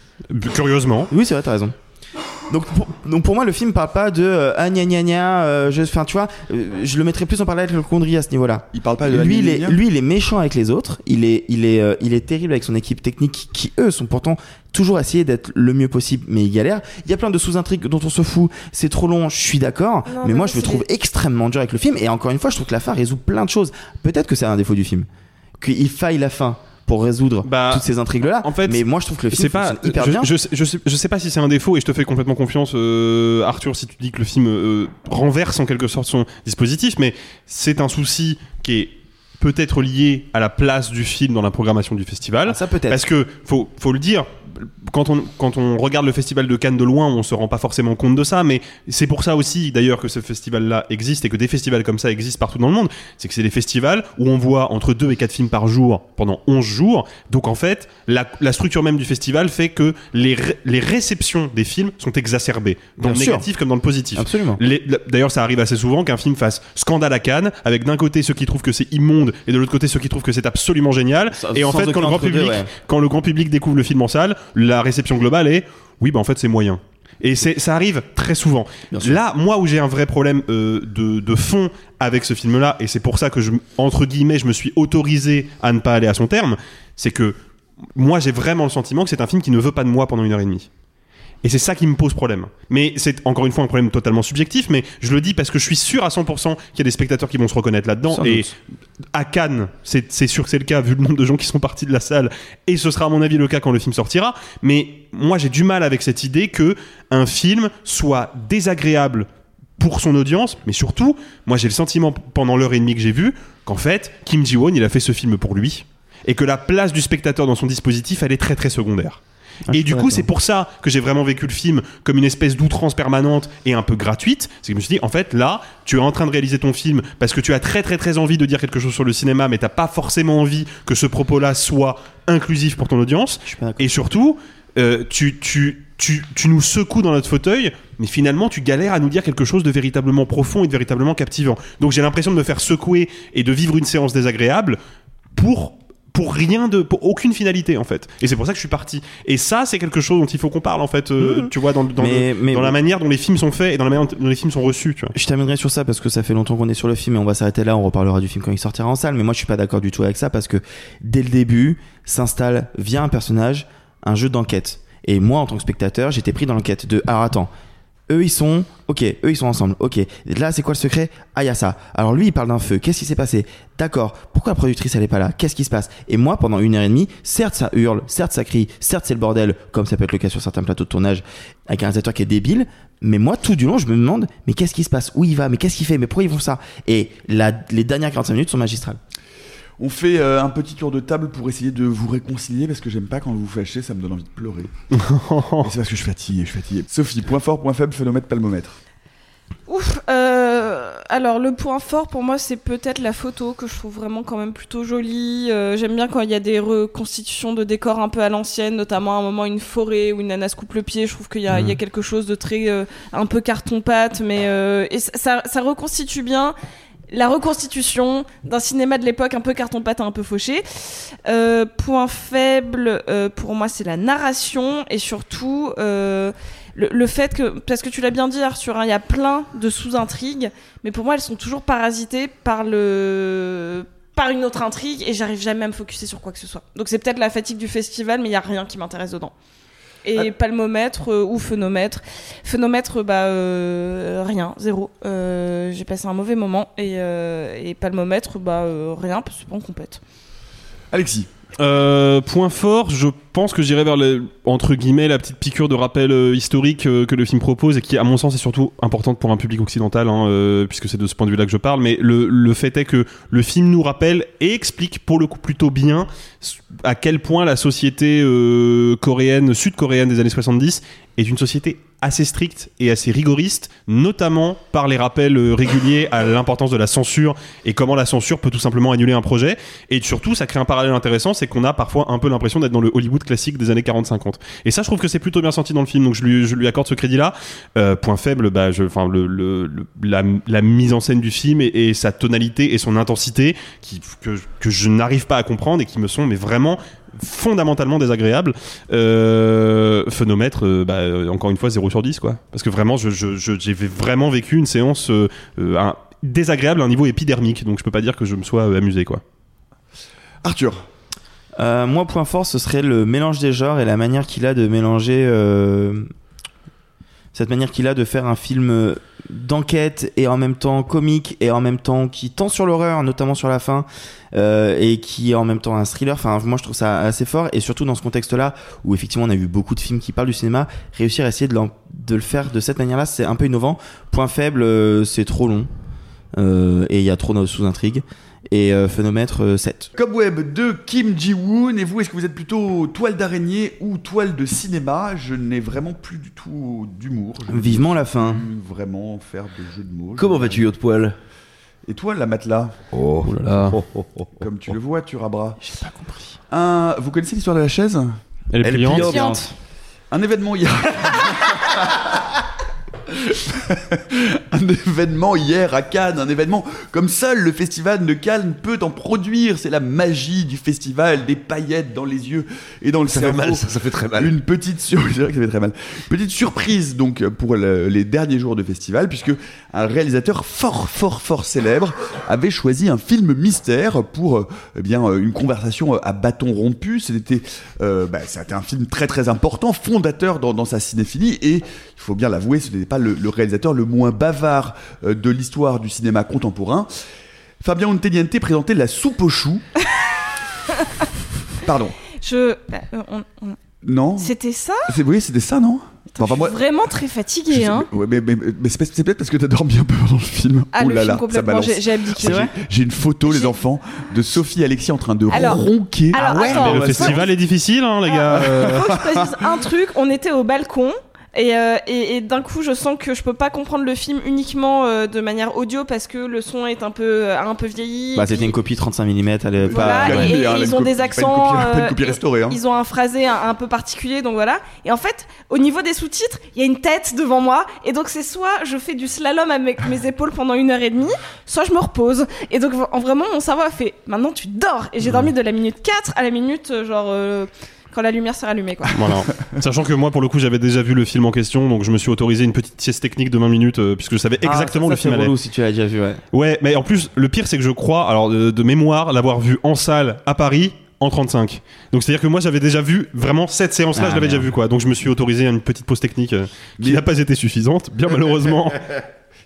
Curieusement. Oui, c'est vrai, t'as raison. Donc pour, donc pour moi, le film parle pas de euh, ah gna gna gna. euh, je, enfin, tu vois, euh, je le mettrais plus en parallèle avec le Condry à ce niveau-là. Il parle pas de Lui, il est, lui, il est méchant avec les autres. Il est, il est, euh, il est terrible avec son équipe technique qui, eux, sont pourtant toujours essayer d'être le mieux possible, mais ils galèrent. Il y a plein de sous-intrigues dont on se fout. C'est trop long, je suis d'accord. Mais mais moi, je le trouve extrêmement dur avec le film. Et encore une fois, je trouve que la fin résout plein de choses. Peut-être que c'est un défaut du film. Qu'il faille la fin pour résoudre Bah, toutes ces intrigues-là. en fait, mais moi, je trouve que le film pas hyper je, bien. Je, je sais, je sais pas si c'est un défaut et je te fais complètement confiance, euh, Arthur, si tu dis que le film euh, renverse en quelque sorte son dispositif, mais c'est un souci qui est peut-être lié à la place du film dans la programmation du festival. Ah, ça peut-être. Parce que faut, faut le dire, quand on, quand on regarde le festival de Cannes de loin, on se rend pas forcément compte de ça, mais c'est pour ça aussi d'ailleurs que ce festival-là existe et que des festivals comme ça existent partout dans le monde. C'est que c'est des festivals où on voit entre 2 et 4 films par jour pendant 11 jours. Donc en fait, la, la structure même du festival fait que les, ré- les réceptions des films sont exacerbées, dans Bien le sûr. négatif comme dans le positif. Absolument. D'ailleurs, ça arrive assez souvent qu'un film fasse scandale à Cannes, avec d'un côté ceux qui trouvent que c'est immonde et de l'autre côté ceux qui trouvent que c'est absolument génial. Sans- et en fait, quand le grand public, ouais. quand le grand public découvre le film en salle, la réception globale est oui, bah en fait c'est moyen. Et ça arrive très souvent. Là, moi où j'ai un vrai problème euh, de, de fond avec ce film-là, et c'est pour ça que je, entre guillemets, je me suis autorisé à ne pas aller à son terme, c'est que moi j'ai vraiment le sentiment que c'est un film qui ne veut pas de moi pendant une heure et demie. Et c'est ça qui me pose problème. Mais c'est encore une fois un problème totalement subjectif, mais je le dis parce que je suis sûr à 100% qu'il y a des spectateurs qui vont se reconnaître là-dedans. Et doute. à Cannes, c'est c'est sûr que c'est le cas vu le nombre de gens qui sont partis de la salle. Et ce sera à mon avis le cas quand le film sortira. Mais moi j'ai du mal avec cette idée que un film soit désagréable pour son audience, mais surtout, moi j'ai le sentiment pendant l'heure et demie que j'ai vu qu'en fait, Kim Ji-won, il a fait ce film pour lui, et que la place du spectateur dans son dispositif, elle est très très secondaire. Ah, et du coup, c'est pour ça que j'ai vraiment vécu le film comme une espèce d'outrance permanente et un peu gratuite. C'est que je me suis dit, en fait, là, tu es en train de réaliser ton film parce que tu as très très très envie de dire quelque chose sur le cinéma, mais t'as pas forcément envie que ce propos-là soit inclusif pour ton audience. Et surtout, euh, tu, tu, tu, tu nous secoues dans notre fauteuil, mais finalement, tu galères à nous dire quelque chose de véritablement profond et de véritablement captivant. Donc j'ai l'impression de me faire secouer et de vivre une séance désagréable pour pour rien de pour aucune finalité en fait et c'est pour ça que je suis parti et ça c'est quelque chose dont il faut qu'on parle en fait euh, tu vois dans, dans, Mais- le- mais- dans la manière dont les films sont faits et dans la manière dont les films sont reçus tu vois Je terminerai sur ça parce que ça fait longtemps qu'on est sur le film et on va s'arrêter là. On reparlera du film quand il sortira en salle. Mais moi, je suis pas d'accord du tout avec ça parce que dès le début, s'installe via un personnage un jeu d'enquête. Et moi, en tant que spectateur, j'étais pris dans l'enquête de alors attends. Eux ils sont, ok, eux ils sont ensemble, ok. Là c'est quoi le secret? Ah y a ça. Alors lui il parle d'un feu. Qu'est-ce qui s'est passé? D'accord. Pourquoi la productrice elle est pas là? Qu'est-ce qui se passe? Et moi pendant une heure et demie, certes ça hurle, certes ça crie, certes c'est le bordel, comme ça peut être le cas sur certains plateaux de tournage avec un réalisateur qui est débile. Mais moi tout du long je me demande mais qu'est-ce qui se passe? Où il va? Mais qu'est-ce qu'il fait? Mais pourquoi ils font ça? Et les dernières 45 minutes sont magistrales. On fait euh, un petit tour de table pour essayer de vous réconcilier parce que j'aime pas quand vous vous fâchez, ça me donne envie de pleurer. C'est parce que je suis fatigué, je suis fatigué. Sophie, point fort, point faible, phénomètre, palmomètre. Ouf. euh, alors le point fort pour moi c'est peut-être la photo que je trouve vraiment quand même plutôt jolie. Euh, J'aime bien quand il y a des reconstitutions de décors un peu à l'ancienne, notamment à un moment une forêt où une nana se coupe le pied. Je trouve qu'il y, a- y a quelque chose de très euh, un peu carton pâte, mais euh, et ça- ça, ça reconstitue bien. La reconstitution d'un cinéma de l'époque un peu carton-pâte, un peu fauché. Euh, point faible euh, pour moi, c'est la narration et surtout euh, le, le fait que, parce que tu l'as bien dit Arthur, hein, il y a plein de sous-intrigues, mais pour moi elles sont toujours parasitées par le par une autre intrigue et j'arrive jamais à me focuser sur quoi que ce soit. Donc c'est peut-être la fatigue du festival, mais il y a rien qui m'intéresse dedans. Et palmomètre euh, ou phénomètre. Phénomètre, bah euh, rien, zéro. Euh, J'ai passé un mauvais moment et, et palmomètre, bah rien parce que c'est pas en compète. Alexis. Euh, point fort, je pense que j'irai vers entre guillemets la petite piqûre de rappel euh, historique euh, que le film propose et qui, à mon sens, est surtout importante pour un public occidental, hein, puisque c'est de ce point de vue-là que je parle. Mais le, fait est que le film nous rappelle et explique pour le coup plutôt bien à quel point la société coréenne, sud-coréenne des années 70 est une société assez stricte et assez rigoriste, notamment par les rappels euh, réguliers à l'importance de la censure et comment la censure peut tout simplement annuler un projet. Et surtout, ça crée un parallèle intéressant, c'est qu'on a parfois un peu l'impression d'être dans le Hollywood classique des années 40-50. Et ça, je trouve que c'est plutôt bien senti dans le film, donc je lui, je lui accorde ce crédit-là. Euh, point faible, bah, je, enfin, le, le- le- la, la mise en scène du film et, et sa tonalité et son intensité qui, que, que je n'arrive pas à comprendre et qui me sont mais vraiment fondamentalement désagréables. Euh, phénomètre, euh, bah, euh, encore une fois, 0 sur 10, quoi. Parce que vraiment, je- je- je- j'ai vraiment vécu une séance euh, un- désagréable à un niveau épidermique, donc je peux pas dire que je me sois euh, amusé, quoi. Arthur. Euh, moi, point fort, ce serait le mélange des genres et la manière qu'il a de mélanger. Cette manière qu'il a de faire un film euh, d'enquête et en même temps comique et en même temps qui tend sur l'horreur, notamment sur la fin, euh, et qui est en même temps un thriller. Enfin, moi, je trouve ça assez fort et surtout dans ce contexte-là où effectivement on a vu beaucoup de films qui parlent du cinéma, réussir à essayer de, de le faire de cette manière-là, c'est un peu innovant. Point faible, euh, c'est trop long euh, et il y a trop de sous-intrigues. Et euh, phénomètre euh, 7. Cobweb de Kim Ji-woon. Et vous, est-ce que vous êtes plutôt toile d'araignée ou toile de cinéma? Je n'ai vraiment plus du tout d'humour. Je Vivement la fin. plus Vraiment faire de jeux de mots. Comment vas-tu, haute poil Et toi, la matelas? Oh là là. Comme tu le vois, tu rabras. J'ai pas compris. Un... Vous connaissez l'histoire de la chaise? Elle est Elle est pliante. pliante. Un événement hier. un événement hier à Cannes, un événement comme seul le festival de Cannes peut en produire. C'est la magie du festival, des paillettes dans les yeux et dans le Ça fait cerveau. mal, ça, ça fait très mal. Une petite sur... que ça fait très mal. Petite surprise donc pour le- les derniers jours de festival puisque un réalisateur fort fort fort célèbre avait choisi un film mystère pour euh, eh bien euh, une conversation euh, à bâton rompu. C'était euh, bah, c'était un film très très important, fondateur dans, dans sa cinéphilie et il faut bien l'avouer, ce n'était pas le, le réalisateur le moins bavard euh, de l'histoire du cinéma contemporain. Fabien Onteniente présentait la soupe aux choux. Pardon. Je. bah, euh, on- on- Non. C'était ça? C'est oui, c'était ça, non? Enfin, moi, Vraiment très fatigué, sais- hein. mais, mais- mais c'est peut- c'est peut-être parce que t'as dormi un peu pendant le film. Ah, Ouh le là film là, ça complètement, balance. j'ai- j'ai abdiqué. Moi, j'ai- J'ai une photo, les enfants, de Sophie et Alexis en train de Alors- ronquer. alors, Ah ouais attends, Mais le festival est difficile, hein, les gars. Euh, Faut que je précise un truc. On était au balcon. Et, euh, et, et d'un coup, je sens que je peux pas comprendre le film uniquement euh, de manière audio parce que le son est un peu, euh, un peu vieilli. Bah, c'était puis- une copie 35 mm, elle est Voilà, pas. et, ouais. ils ont des pas une accents. copie- pas une euh, copie restaurée, hein. Ils ont un phrasé un, un peu particulier, donc voilà. Et en fait, au niveau des sous-titres, il y a une tête devant moi, et donc c'est soit je fais du slalom avec mes épaules pendant une heure et demie, soit je me repose. Et donc en vraiment, mon cerveau a fait. Maintenant, tu dors. Et j'ai dormi de la minute 4 à la minute euh, genre euh, quand la lumière s'est rallumée, quoi. Voilà. Sachant que moi, pour le coup, j'avais déjà vu le film en question, donc je me suis autorisé une petite sieste technique de 20 minutes, euh, puisque je savais exactement Ah, où ça, le film c'est allait. si tu l'as déjà vu, ouais. Ouais, mais en plus, le pire, c'est que je crois, alors de, de mémoire, l'avoir vu en salle à Paris en 35. Donc c'est-à-dire que moi, j'avais déjà vu vraiment cette séance-là, Ah, je l'avais déjà vu quoi. Donc je me suis autorisé une petite pause technique euh, qui n'a pas été suffisante, bien malheureusement.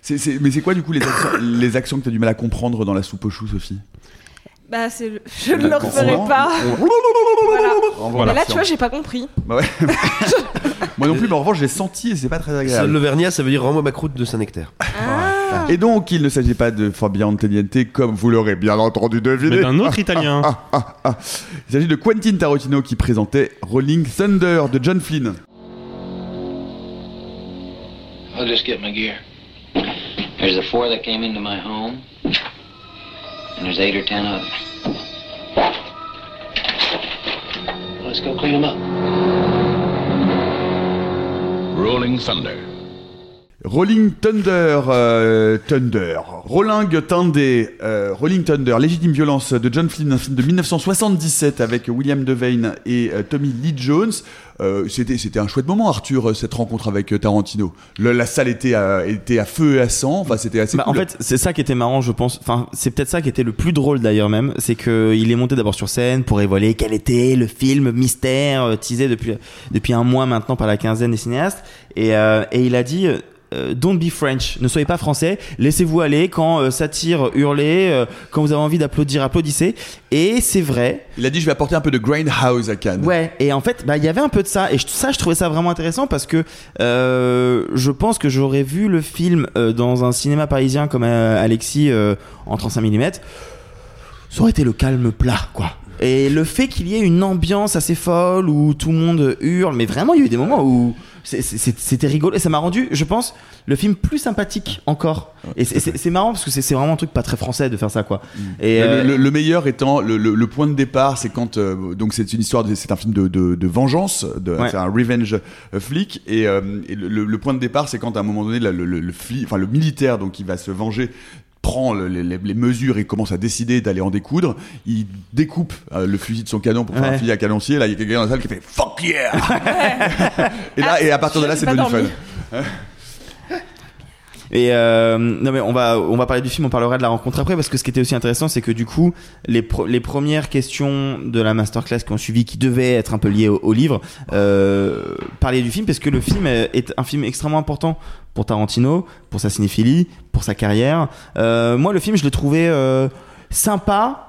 C'est- c'est- mais c'est quoi, du coup, les accents, les accents que t'as du mal à comprendre dans la soupe aux choux, Sophie? Bah, c'est le... je ne le referai On- pas. Voilà. Voilà. Et là, tu vois, j'ai pas compris. Bah ouais. Moi non plus, mais en revanche, j'ai senti et c'est pas très agréable. Le vernia, ça veut dire rends-moi ma croûte de Saint-Nectaire. Ah. Et donc, il ne s'agit pas de Fabien Antoniente, comme vous l'aurez bien entendu deviner. Mais d'un autre italien. Ah, ah. Il s'agit de Quentin Tarantino qui présentait Rolling Thunder de John Flynn. I'll just get my gear. There's the four that came into my home, and there's eight or ten others. Let's go clean them up. Rolling Thunder. Rolling Thunder, euh, Thunder, Rolling Thunder, euh, Rolling Thunder, Légitime Violence de John Flynn, un film de 1977 avec William Devane et euh, Tommy Lee Jones. Euh, c'était c'était un chouette moment, Arthur, euh, cette rencontre avec Tarantino. Le- la salle était à, était à feu et à sang. Enfin, c'était assez. Bah, en fait, c'est ça qui était marrant, je pense. Enfin, c'est peut-être ça qui était le plus drôle d'ailleurs même, c'est que il est monté d'abord sur scène pour évoiler quel était le film mystère teasé depuis depuis un mois maintenant par la quinzaine des cinéastes, et euh, et il a dit. Euh, Don't be French, ne soyez pas français, laissez-vous aller quand euh, ça tire, hurlez, euh, quand vous avez envie d'applaudir, applaudissez. Et c'est vrai, il a dit je vais apporter un peu de Grindhouse à Cannes. Ouais, et en fait, bah, il y avait un peu de ça, et ça, je trouvais ça vraiment intéressant parce que euh, je pense que j'aurais vu le film euh, dans un cinéma parisien comme euh, Alexis en 35 mm, ça aurait été le calme plat, quoi. Et le fait qu'il y ait une ambiance assez folle où tout le monde hurle, mais vraiment, il y a eu des moments où c'était rigolo et ça m'a rendu, je pense, le film plus sympathique encore. Et c'est- marrant parce que c'est vraiment un truc pas très français de faire ça, quoi. Et Et euh, le, le- le meilleur étant le, point de départ, c'est quand euh, donc c'est une histoire, c'est un film de, de, de vengeance, Ouais. c'est un revenge euh, flic, et, euh, et le, point de départ, c'est quand à un moment donné, le, le, le, flic- enfin le militaire donc qui va se venger prend le- les, mesures et commence à décider d'aller en découdre. Il découpe euh, le fusil de son canon pour faire Ouais. un fusil à canoncier. Là, il y a quelqu'un dans la salle qui fait fuck yeah. et là, et à partir de là, J'ai c'est devenu fun. Et euh, non mais on va on va parler du film, on parlera de la rencontre après parce que ce qui était aussi intéressant c'est que du coup les pro- les premières questions de la masterclass qui ont suivi qui devaient être un peu liées au, livre euh, parlaient du film parce que le film est est un film extrêmement important pour Tarantino, pour sa cinéphilie, pour sa carrière. Euh, moi le film je l'ai trouvé euh, sympa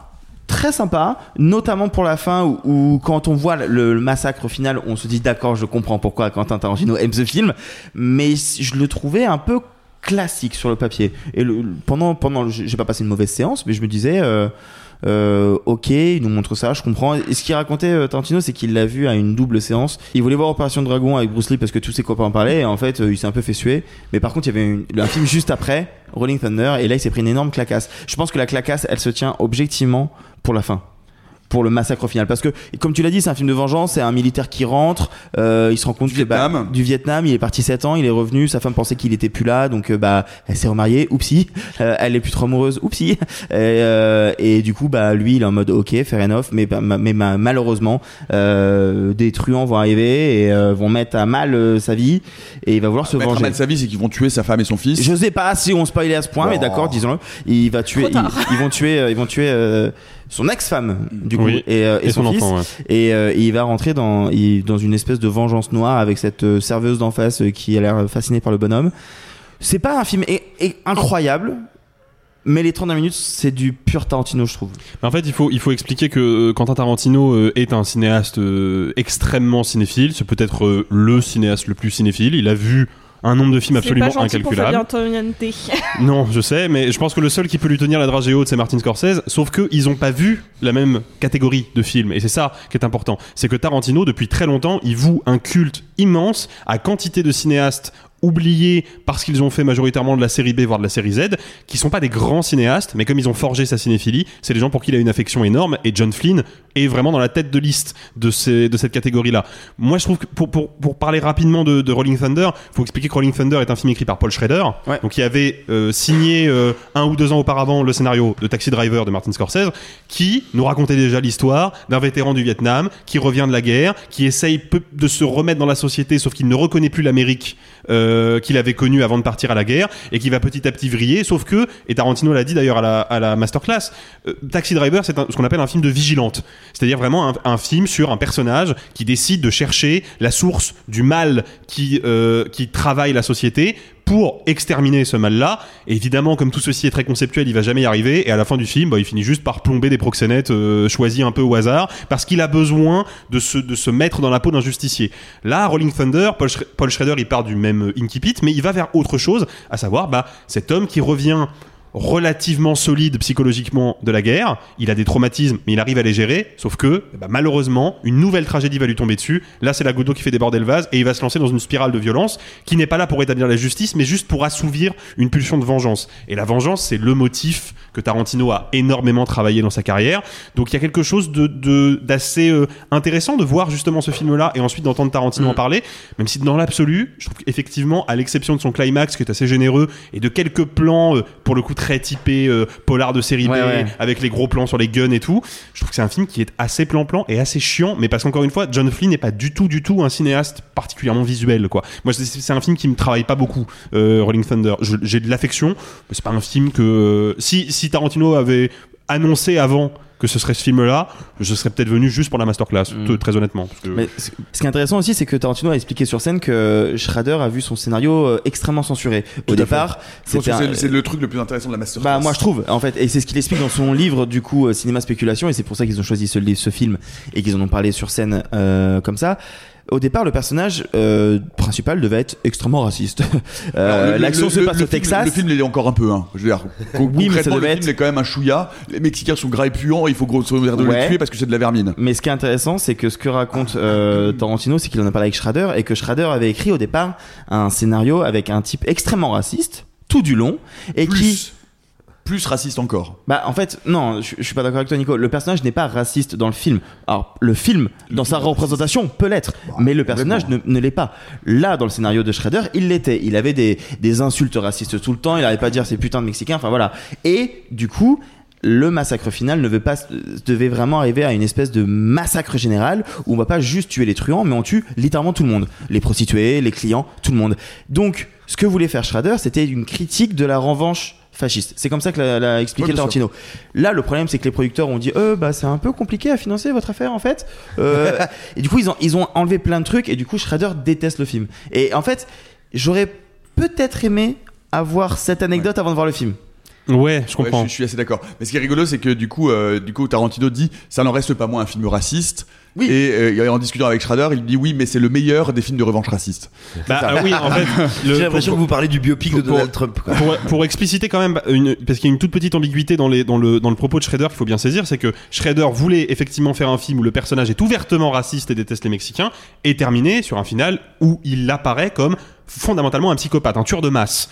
très sympa, notamment pour la fin où, où quand on voit le, le massacre final, on se dit d'accord, je comprends pourquoi Quentin Tarantino aime ce film, mais je le trouvais un peu classique sur le papier. Et le, pendant, pendant, j'ai pas passé une mauvaise séance, mais je me disais, euh, euh, ok, il nous montre ça, je comprends. Et ce qu'il racontait euh, Tarantino, c'est qu'il l'a vu à une double séance. Il voulait voir Opération Dragon avec Bruce Lee parce que tous ses copains en parlaient, et en fait, euh, il s'est un peu fait suer. Mais par contre, il y avait une- un film juste après, Rolling Thunder, et là, il s'est pris une énorme clacasse. Je pense que la clacasse, elle se tient objectivement pour la fin. Pour le massacre final, parce que comme tu l'as dit, c'est un film de vengeance. C'est un militaire qui rentre, euh, il se rend compte que bah, Vietnam. du Vietnam, il est parti 7 ans, il est revenu, sa femme pensait qu'il était plus là, donc euh, bah elle s'est remariée, oupsie, Euh, elle est plus trop amoureuse, oupsie, et, euh, et du coup bah lui il est en mode ok, fair enough, mais bah, ma- mais ma- malheureusement euh, des truands vont arriver et euh, vont mettre à mal euh, sa vie et il va vouloir se Mettre à venger. mal sa vie, c'est qu'ils vont tuer sa femme et son fils. Je sais pas si on spoilait à ce point, mais d'accord, disons-le. Il va tuer, ils, ils vont tuer, ils vont tuer euh, son ex-femme du coup Oui. et, euh, et Et son, son fils. enfant, ouais. Et, euh, et il va rentrer dans, il- dans une espèce de vengeance noire avec cette euh, serveuse d'en face qui a l'air fascinée par le bonhomme. C'est pas un film incroyable, mais les 30 minutes, c'est du pur Tarantino, je trouve. En fait, il faut, il faut expliquer que Quentin Tarantino est un cinéaste extrêmement cinéphile. C'est peut-être le cinéaste le plus cinéphile. Il a vu un nombre de films absolument pas pour incalculable. Non, je sais, mais je pense que le seul qui peut lui tenir la dragée haute, c'est Martin Scorsese. Sauf que ils ont pas vu la même catégorie de films, et c'est ça qui est important. C'est que Tarantino, depuis très longtemps, il voue un culte immense à quantité de cinéastes oubliés parce qu'ils ont fait majoritairement de la série B voire de la série Z, qui sont pas des grands cinéastes, mais comme ils ont forgé sa cinéphilie, c'est des gens pour qui il a une affection énorme. Et John Flynn est vraiment dans la tête de liste de, ces, de cette catégorie-là. Moi, je trouve que pour, pour, pour parler rapidement de, de Rolling Thunder, faut expliquer que Rolling Thunder est un film écrit par Paul Schrader, Ouais. donc il avait euh, signé euh, un ou deux ans auparavant le scénario de Taxi Driver de Martin Scorsese, qui nous racontait déjà l'histoire d'un vétéran du Vietnam qui revient de la guerre, qui essaye de se remettre dans la société, sauf qu'il ne reconnaît plus l'Amérique euh, qu'il avait connue avant de partir à la guerre, et qui va petit à petit vriller, sauf que, et Tarantino l'a dit d'ailleurs à la, masterclass, euh, Taxi Driver c'est ce qu'on appelle un film de vigilante, c'est-à-dire vraiment un, un film sur un personnage qui décide de chercher la source du mal qui, euh, qui travaille la société pour exterminer ce mal-là. Évidemment, comme tout ceci est très conceptuel, il va jamais y arriver. Et à la fin du film, bah, il finit juste par plomber des proxénètes euh, choisis un peu au hasard, parce qu'il a besoin de se, de se mettre dans la peau d'un justicier. Là, Rolling Thunder, Paul Schrader, il part du même euh, incipit, mais il va vers autre chose, à savoir bah, cet homme qui revient relativement solide psychologiquement de la guerre. Il a des traumatismes, mais il arrive à les gérer. Sauf que, ben, malheureusement, une nouvelle tragédie va lui tomber dessus. Là, c'est la goutte d'eau qui fait déborder le vase et il va se lancer dans une spirale de violence qui n'est pas là pour établir la justice, mais juste pour assouvir une pulsion de vengeance. Et la vengeance, c'est le motif que Tarantino a énormément travaillé dans sa carrière. Donc il y a quelque chose de d'assez euh, intéressant de voir justement ce film-là et ensuite d'entendre Tarantino en parler, même si dans l'absolu, je trouve qu'effectivement, à l'exception de son climax qui est assez généreux et de quelques plans euh, pour le coup très typés euh, polar de série Ouais, B ouais. avec les gros plans sur les guns et tout, je trouve que c'est un film qui est assez plan-plan et assez chiant, mais parce qu'encore une fois, John Flynn n'est pas du tout, du tout un cinéaste particulièrement visuel, quoi. Moi, c'est- un film qui me travaille pas beaucoup, euh, Rolling Thunder. J'ai de l'affection, mais c'est pas un film que euh, si si Tarantino avait annoncé avant que ce serait ce film-là, je serais peut-être venu juste pour la masterclass, t- très honnêtement. parce que- Mais ce qui est intéressant aussi, c'est que Tarantino a expliqué sur scène que Schrader a vu son scénario euh, extrêmement censuré. Tout Au départ, un- c'est- le truc le plus intéressant de la masterclass. Bah moi je trouve en fait et c'est ce qu'il explique dans son livre du coup euh, cinéma spéculation et c'est pour ça qu'ils ont choisi ce livre ce film et qu'ils en ont parlé sur scène euh, comme ça. Au départ, le personnage euh, principal devait être extrêmement raciste. Euh, L'action se passe le au Texas. Le film, il est encore un peu. Hein. Je veux dire, con- Oui, mais ça concrètement, le être- film est quand même un chouïa. Les Mexicains sont gras et puants. Il faut grosso modo les Ouais. tuer parce que c'est de la vermine. Mais ce qui est intéressant, c'est que ce que raconte euh, Tarantino, c'est qu'il en a parlé avec Schrader et que Schrader avait écrit au départ un scénario avec un type extrêmement raciste tout du long et qui plus raciste encore. Bah en fait non, je, je suis pas d'accord avec toi Nico. Le personnage n'est pas raciste dans le film. Alors le film dans sa représentation peut l'être, mais le personnage ne, ne l'est pas. Là dans le scénario de Schrader, il l'était. Il avait des, des insultes racistes tout le temps. Il n'arrivait pas à dire ces putains de Mexicains. Enfin voilà. Et du coup. Le massacre final ne veut pas, devait vraiment arriver à une espèce de massacre général où on va pas juste tuer les truands, mais on tue littéralement tout le monde. Les prostituées, les clients, tout le monde. Donc, ce que voulait faire Schrader, c'était une critique de la revanche fasciste. C'est comme ça que l'a, l'a expliqué bien Tarantino. Là, le problème, c'est que les producteurs ont dit, euh, bah, c'est un peu compliqué à financer votre affaire, en fait. Euh, et du coup, ils ont, ils ont enlevé plein de trucs, et du coup, Schrader déteste le film. Et en fait, j'aurais peut-être aimé avoir cette anecdote avant de voir le film. Ouais, je comprends. je, je suis assez d'accord. Mais ce qui est rigolo, c'est que du coup, euh, du coup, Tarantino dit, ça n'en reste pas moins un film raciste. Oui. Et euh, en discutant avec Schrader, il dit oui, mais c'est le meilleur des films de revanche raciste. Bah euh, oui, en fait, J'ai l'impression que vous parlez du biopic de pour- Donald Trump. quoi. pour, pour expliciter quand même une, parce qu'il y a une toute petite ambiguïté dans les dans le dans le propos de Schrader qu'il faut bien saisir, c'est que Schrader voulait effectivement faire un film où le personnage est ouvertement raciste et déteste les Mexicains et terminer sur un final où il apparaît comme fondamentalement un psychopathe, un tueur de masse.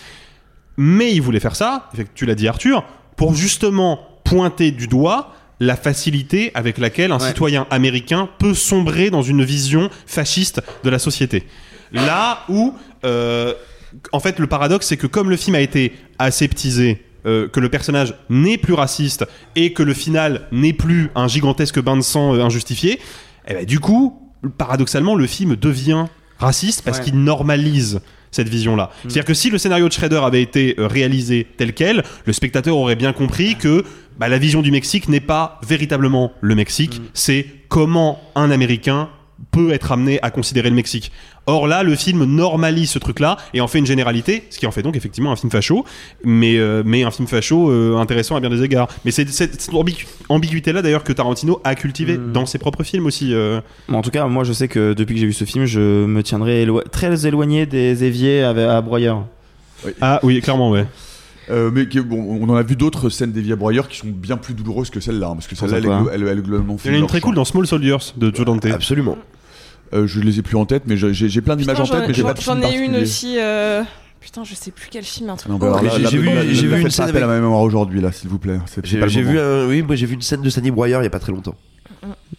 Mais il voulait faire ça, tu l'as dit Arthur, pour justement pointer du doigt la facilité avec laquelle un Ouais. citoyen américain peut sombrer dans une vision fasciste de la société. Là où, euh, en fait, le paradoxe, c'est que comme le film a été aseptisé, euh, que le personnage n'est plus raciste et que le final n'est plus un gigantesque bain de sang euh, injustifié, eh ben, du coup, paradoxalement, le film devient raciste parce Ouais. qu'il normalise cette vision-là. C'est-à-dire que si le scénario de Schrader avait été euh, réalisé tel quel, le spectateur aurait bien compris que bah, la vision du Mexique n'est pas véritablement le Mexique, c'est comment un Américain peut être amené à considérer le Mexique. Or là, le film normalise ce truc-là et en fait une généralité, ce qui en fait donc effectivement un film facho, mais, euh, mais un film facho euh, intéressant à bien des égards. Mais c'est cette, cette ambigu- ambiguïté-là d'ailleurs que Tarantino a cultivé dans ses propres films aussi. euh. Bon, en tout cas, moi, je sais que depuis que j'ai vu ce film, je me tiendrai élo- très éloigné des éviers à, à broyeur. Ah oui, clairement, ouais. Euh, mais bon, on en a vu d'autres scènes des broyeurs qui sont bien plus douloureuses que celle-là, hein, parce que celle-là, elle, glo- elle, elle est globalement Il y en a une très cool dans Small Soldiers de Joe Dante. Absolument. Euh, je les ai plus en tête, mais j'ai- plein d'images en tête, mais j'ai j'en- pas J'en ai une aussi. euh, Putain, je sais plus quel film, un truc. Bah, J'ai vu- là, j'ai là, vu une scène appel à avec- ma mémoire aujourd'hui, là, s'il vous plaît. J'ai vu, oui, moi j'ai vu une scène de Stanley Broyer il y a pas très longtemps.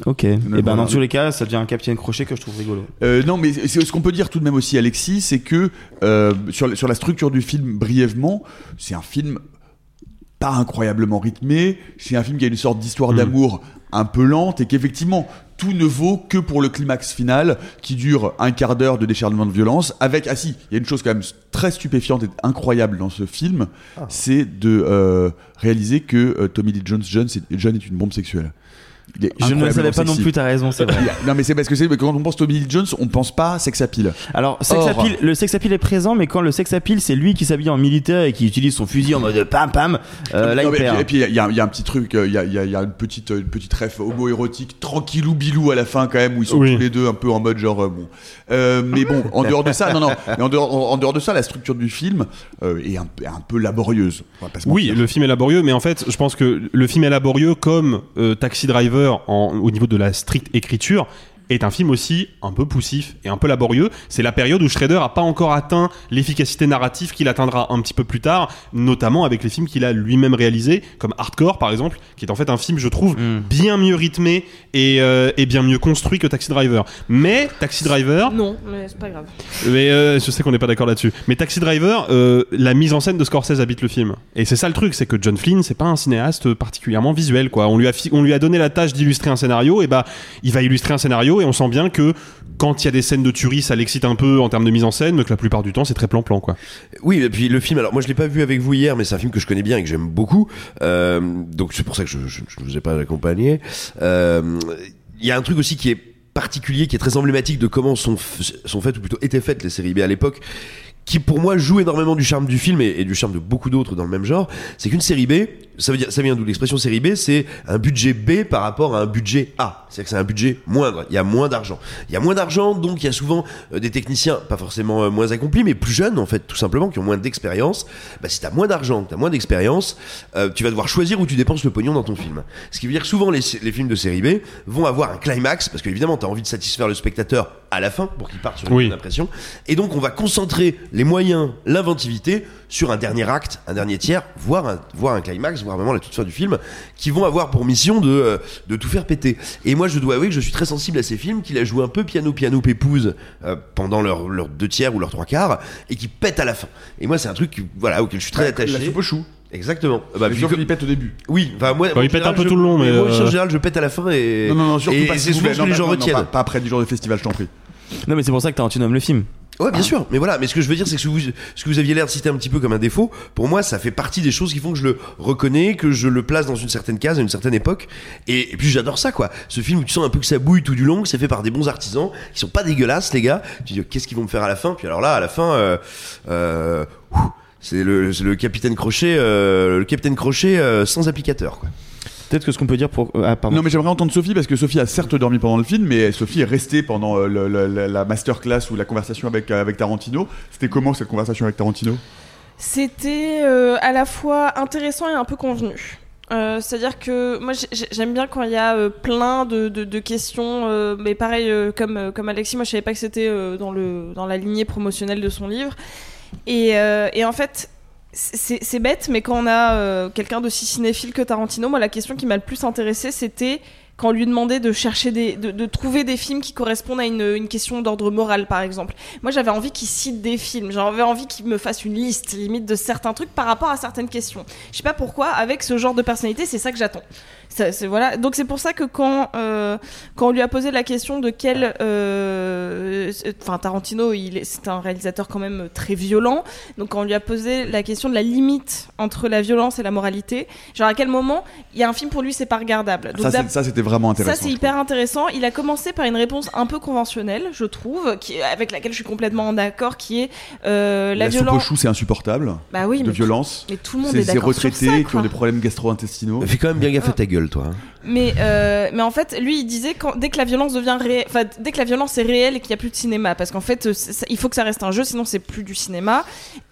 Ok. Et ben, voilà. dans tous les cas, ça devient un Capitaine Crochet que je trouve rigolo. Euh, non, mais ce qu'on peut dire tout de même aussi, Alexis, c'est que euh, sur, sur la structure du film, brièvement, c'est un film pas incroyablement rythmé. C'est un film qui a une sorte d'histoire Mm. d'amour un peu lente et qu'effectivement, tout ne vaut que pour le climax final qui dure un quart d'heure de décharnement de violence. Avec, ah si, il y a une chose quand même très stupéfiante et incroyable dans ce film, c'est de euh, réaliser que euh, Tommy Lee Jones John, c'est- John est une bombe sexuelle. Il est Je ne le savais pas non plus, t'as raison, c'est vrai. non, mais c'est parce que c'est quand on pense Tommy Lee Jones, on pense pas sex appeal. Alors, sex Or- appeal- le sex appeal est présent, mais quand le sex appeal, c'est lui qui s'habille en militaire et qui utilise son fusil en mode pam pam, euh, là Non, il perd. Et puis il y, a- il y a un petit truc, euh, il y a, il y a- il y a une petite, une petite ref homo-érotique, tranquillou bilou à la fin quand même, où ils sont Oui. tous les deux un peu en mode genre euh, bon. Euh, mais bon, en dehors de ça, non, non, mais en dehors, en, en dehors de ça, la structure du film euh, est un, peu- un peu laborieuse. Oui, le film est laborieux, mais en fait, je pense que le film est laborieux comme euh, Taxi Driver au niveau de la stricte écriture est un film aussi un peu poussif et un peu laborieux. C'est la période où Schrader a pas encore atteint l'efficacité narrative qu'il atteindra un petit peu plus tard, notamment avec les films qu'il a lui-même réalisés, comme Hardcore par exemple, qui est en fait un film, je trouve, bien mieux rythmé et, euh, et bien mieux construit que Taxi Driver. Mais Taxi Driver, Non, mais c'est pas grave. mais euh, je sais qu'on n'est pas d'accord là-dessus. Mais Taxi Driver, euh, la mise en scène de Scorsese habite le film. Et c'est ça le truc, c'est que John Flynn, c'est pas un cinéaste particulièrement visuel, quoi. On lui a, fi- on lui a donné la tâche d'illustrer un scénario, et bah, il va illustrer un scénario, et on sent bien que quand il y a des scènes de tuerie, ça l'excite un peu en termes de mise en scène, mais que la plupart du temps, c'est très plan-plan, quoi. Oui, et puis le film, alors moi je l'ai pas vu avec vous hier, mais c'est un film que je connais bien et que j'aime beaucoup. Euh, donc c'est pour ça que je, je, je vous ai pas accompagné. Euh, Il y a un truc aussi qui est particulier, qui est très emblématique de comment sont, sont faites, ou plutôt étaient faites les séries B à l'époque, qui pour moi joue énormément du charme du film et, du charme de beaucoup d'autres dans le même genre, c'est qu'une série B, ça veut dire, ça vient d'où l'expression série B, c'est un budget B par rapport à un budget A. C'est-à-dire que c'est un budget moindre, il y a moins d'argent. Il y a moins d'argent, donc il y a souvent euh, des techniciens, pas forcément euh, moins accomplis, mais plus jeunes en fait, tout simplement, qui ont moins d'expérience. Bah, si t'as moins d'argent, t'as moins d'expérience, euh, tu vas devoir choisir où tu dépenses le pognon dans ton film. Ce qui veut dire que souvent les, les films de série B vont avoir un climax, parce qu'évidemment t'as envie de satisfaire le spectateur à la fin pour qu'il parte sur une Oui. bonne impression. Et donc on va concentrer les moyens, l'inventivité sur un dernier acte, un dernier tiers, voire un, voire un climax, voire vraiment la toute fin du film, qui vont avoir pour mission de, euh, de tout faire péter. Et moi je dois avouer que je suis très sensible à ces films, qu'il a joué un peu piano piano pépouze euh, pendant leurs leur deux tiers ou leurs trois quarts, et qui pètent à la fin. Et moi c'est un truc voilà, auquel je suis très La attaché. soupe au chou. Exactement. Bah, C'est puis sûr que- qu'il pète au début. oui, enfin moi. Bah, il en pète un général, peu je- tout le long, mais, moi en euh, général, je pète à la fin et. Non, non, non, surtout et, pas et c'est souvent ce que les gens non, non, retiennent. pas, pas après du jour de festival, je t'en prie. Non, mais c'est pour ça que Tarantino aime le film. Ouais, bien sûr. Mais voilà. Mais ce que je veux dire, c'est que ce que vous, ce que vous aviez l'air de citer un petit peu comme un défaut, pour moi, ça fait partie des choses qui font que je le reconnais, que je le place dans une certaine case, à une certaine époque. Et, et puis j'adore ça, quoi. Ce film où tu sens un peu que ça bouille tout du long, que c'est fait par des bons artisans, qui sont pas dégueulasses, les gars. Tu dis, qu'est-ce qu'ils vont me faire à la fin? Puis alors là, à la fin, euh, euh, c'est le, capitaine Crochet, euh, le capitaine Crochet euh, sans applicateur, quoi. Peut-être que ce qu'on peut dire pour. Ah, pardon. Non, mais j'aimerais entendre Sophie parce que Sophie a certes dormi pendant le film, mais Sophie est restée pendant euh, le- le- la- la masterclass ou la conversation avec, euh, avec Tarantino. C'était comment cette conversation avec Tarantino? C'était euh, à la fois intéressant et un peu convenu. Euh, C'est-à-dire que moi j'ai- j'ai- j'aime bien quand il y a euh, plein de, de- de questions, euh, mais pareil euh, comme, euh, comme Alexis, moi je savais pas que c'était euh, dans, le, dans la lignée promotionnelle de son livre. Et, euh, et en fait, c'est bête, mais quand on a euh, quelqu'un d'aussi cinéphile que Tarantino, moi la question qui m'a le plus intéressé c'était quand on lui demandait de chercher des, de, de trouver des films qui correspondent à une, une question d'ordre moral, par exemple. Moi, j'avais envie qu'il cite des films. J'avais envie qu'il me fasse une liste, limite, de certains trucs par rapport à certaines questions. Je sais pas pourquoi, avec ce genre de personnalité, c'est ça que j'attends. Ça, c'est- voilà. Donc, c'est pour ça que quand, euh, quand on lui a posé la question de quel. euh, Enfin, Tarantino, il est- c'est un réalisateur quand même très violent. Donc, quand on lui a posé la question de la limite entre la violence et la moralité, genre à quel moment il y a un film pour lui, c'est pas regardable. Donc, Ça, c'était vraiment intéressant. ça, c'est hyper intéressant. Il a commencé par une réponse un peu conventionnelle, je trouve, qui, avec laquelle je suis complètement en accord, qui est euh, la, La soupe au violence. chou, c'est insupportable. Bah oui, de mais- violence. mais tout le monde C'est est ces d'accord sur retraités ça, qui ont des problèmes gastro-intestinaux. Fais quand même bien gaffe à ta gueule, toi. hein. Mais, euh, mais en fait, lui, il disait quand, dès que la violence devient réelle, enfin, dès que la violence est réelle et qu'il n'y a plus de cinéma, parce qu'en fait, euh, c'est- ça- il faut que ça reste un jeu, sinon c'est plus du cinéma.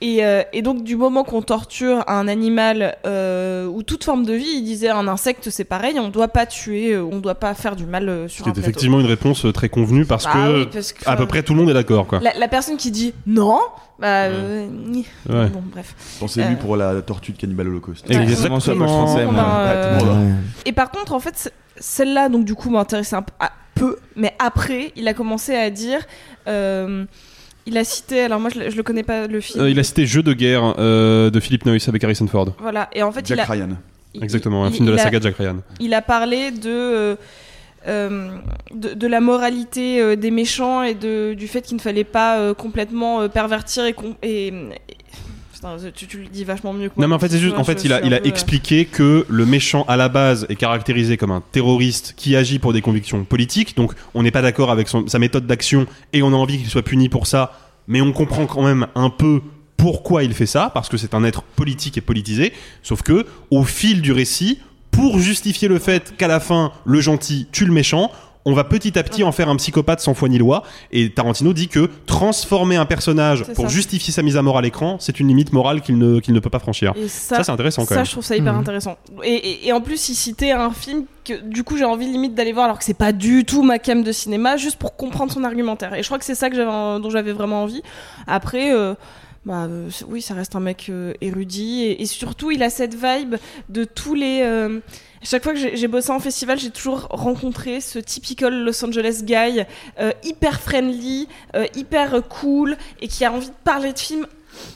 Et, euh, et donc, du moment qu'on torture un animal euh, ou toute forme de vie, il disait un insecte, c'est pareil, on doit pas tuer, on doit pas faire du mal euh, sur C'est un plateau. effectivement une réponse très convenue parce, Bah que, oui, parce que, à peu près tout le monde est d'accord, quoi. La, la personne qui dit non, bah, euh, ni- Ouais. bon, bref. Pensez-lui Euh, pour la tortue de Cannibal Holocaust. Exactement. coach français, moi. Ben, le monde, hein. Et par contre, en fait, celle-là, donc du coup, m'intéressait un peu, mais après, il a commencé à dire. euh, il a cité, alors moi je, le- je le connais pas le film. Euh, il a cité Jeu de guerre euh, de Philip Noyce avec Harrison Ford. Voilà, et en fait, Jack il a. Ryan. il- Exactement, un il- film de la a- saga Jack Ryan. Il a parlé de. euh, de, de la moralité euh, des méchants et de, du fait qu'il ne fallait pas euh, complètement euh, pervertir et- Enfin, tu, tu le dis vachement mieux que moi. Non mais en fait c'est juste en fait je il a suis il un a peu, euh, expliqué que le méchant à la base est caractérisé comme un terroriste qui agit pour des convictions politiques donc on n'est pas d'accord avec son- sa méthode d'action et on a envie qu'il soit puni pour ça mais on comprend quand même un peu pourquoi il fait ça parce que c'est un être politique et politisé sauf que au fil du récit pour justifier le fait qu'à la fin le gentil tue le méchant on va petit à petit en faire un psychopathe sans foi ni loi et Tarantino dit que transformer un personnage pour ça. justifier sa mise à mort à l'écran c'est une limite morale qu'il ne, qu'il ne peut pas franchir Et ça, c'est intéressant quand ça, même. je trouve ça hyper Mhm. intéressant. Et, et- et en plus, il citait un film que du coup j'ai envie limite d'aller voir alors que c'est pas du tout ma cam de cinéma, juste pour comprendre son argumentaire. Et je crois que c'est ça que j'avais, dont j'avais vraiment envie. Après. euh, bah, euh, oui, ça reste un mec euh, érudit et, et surtout il a cette vibe de tous les. Chaque fois que j'ai bossé en festival, j'ai toujours rencontré ce typical Los Angeles guy, euh, hyper friendly, euh, hyper cool et qui a envie de parler de films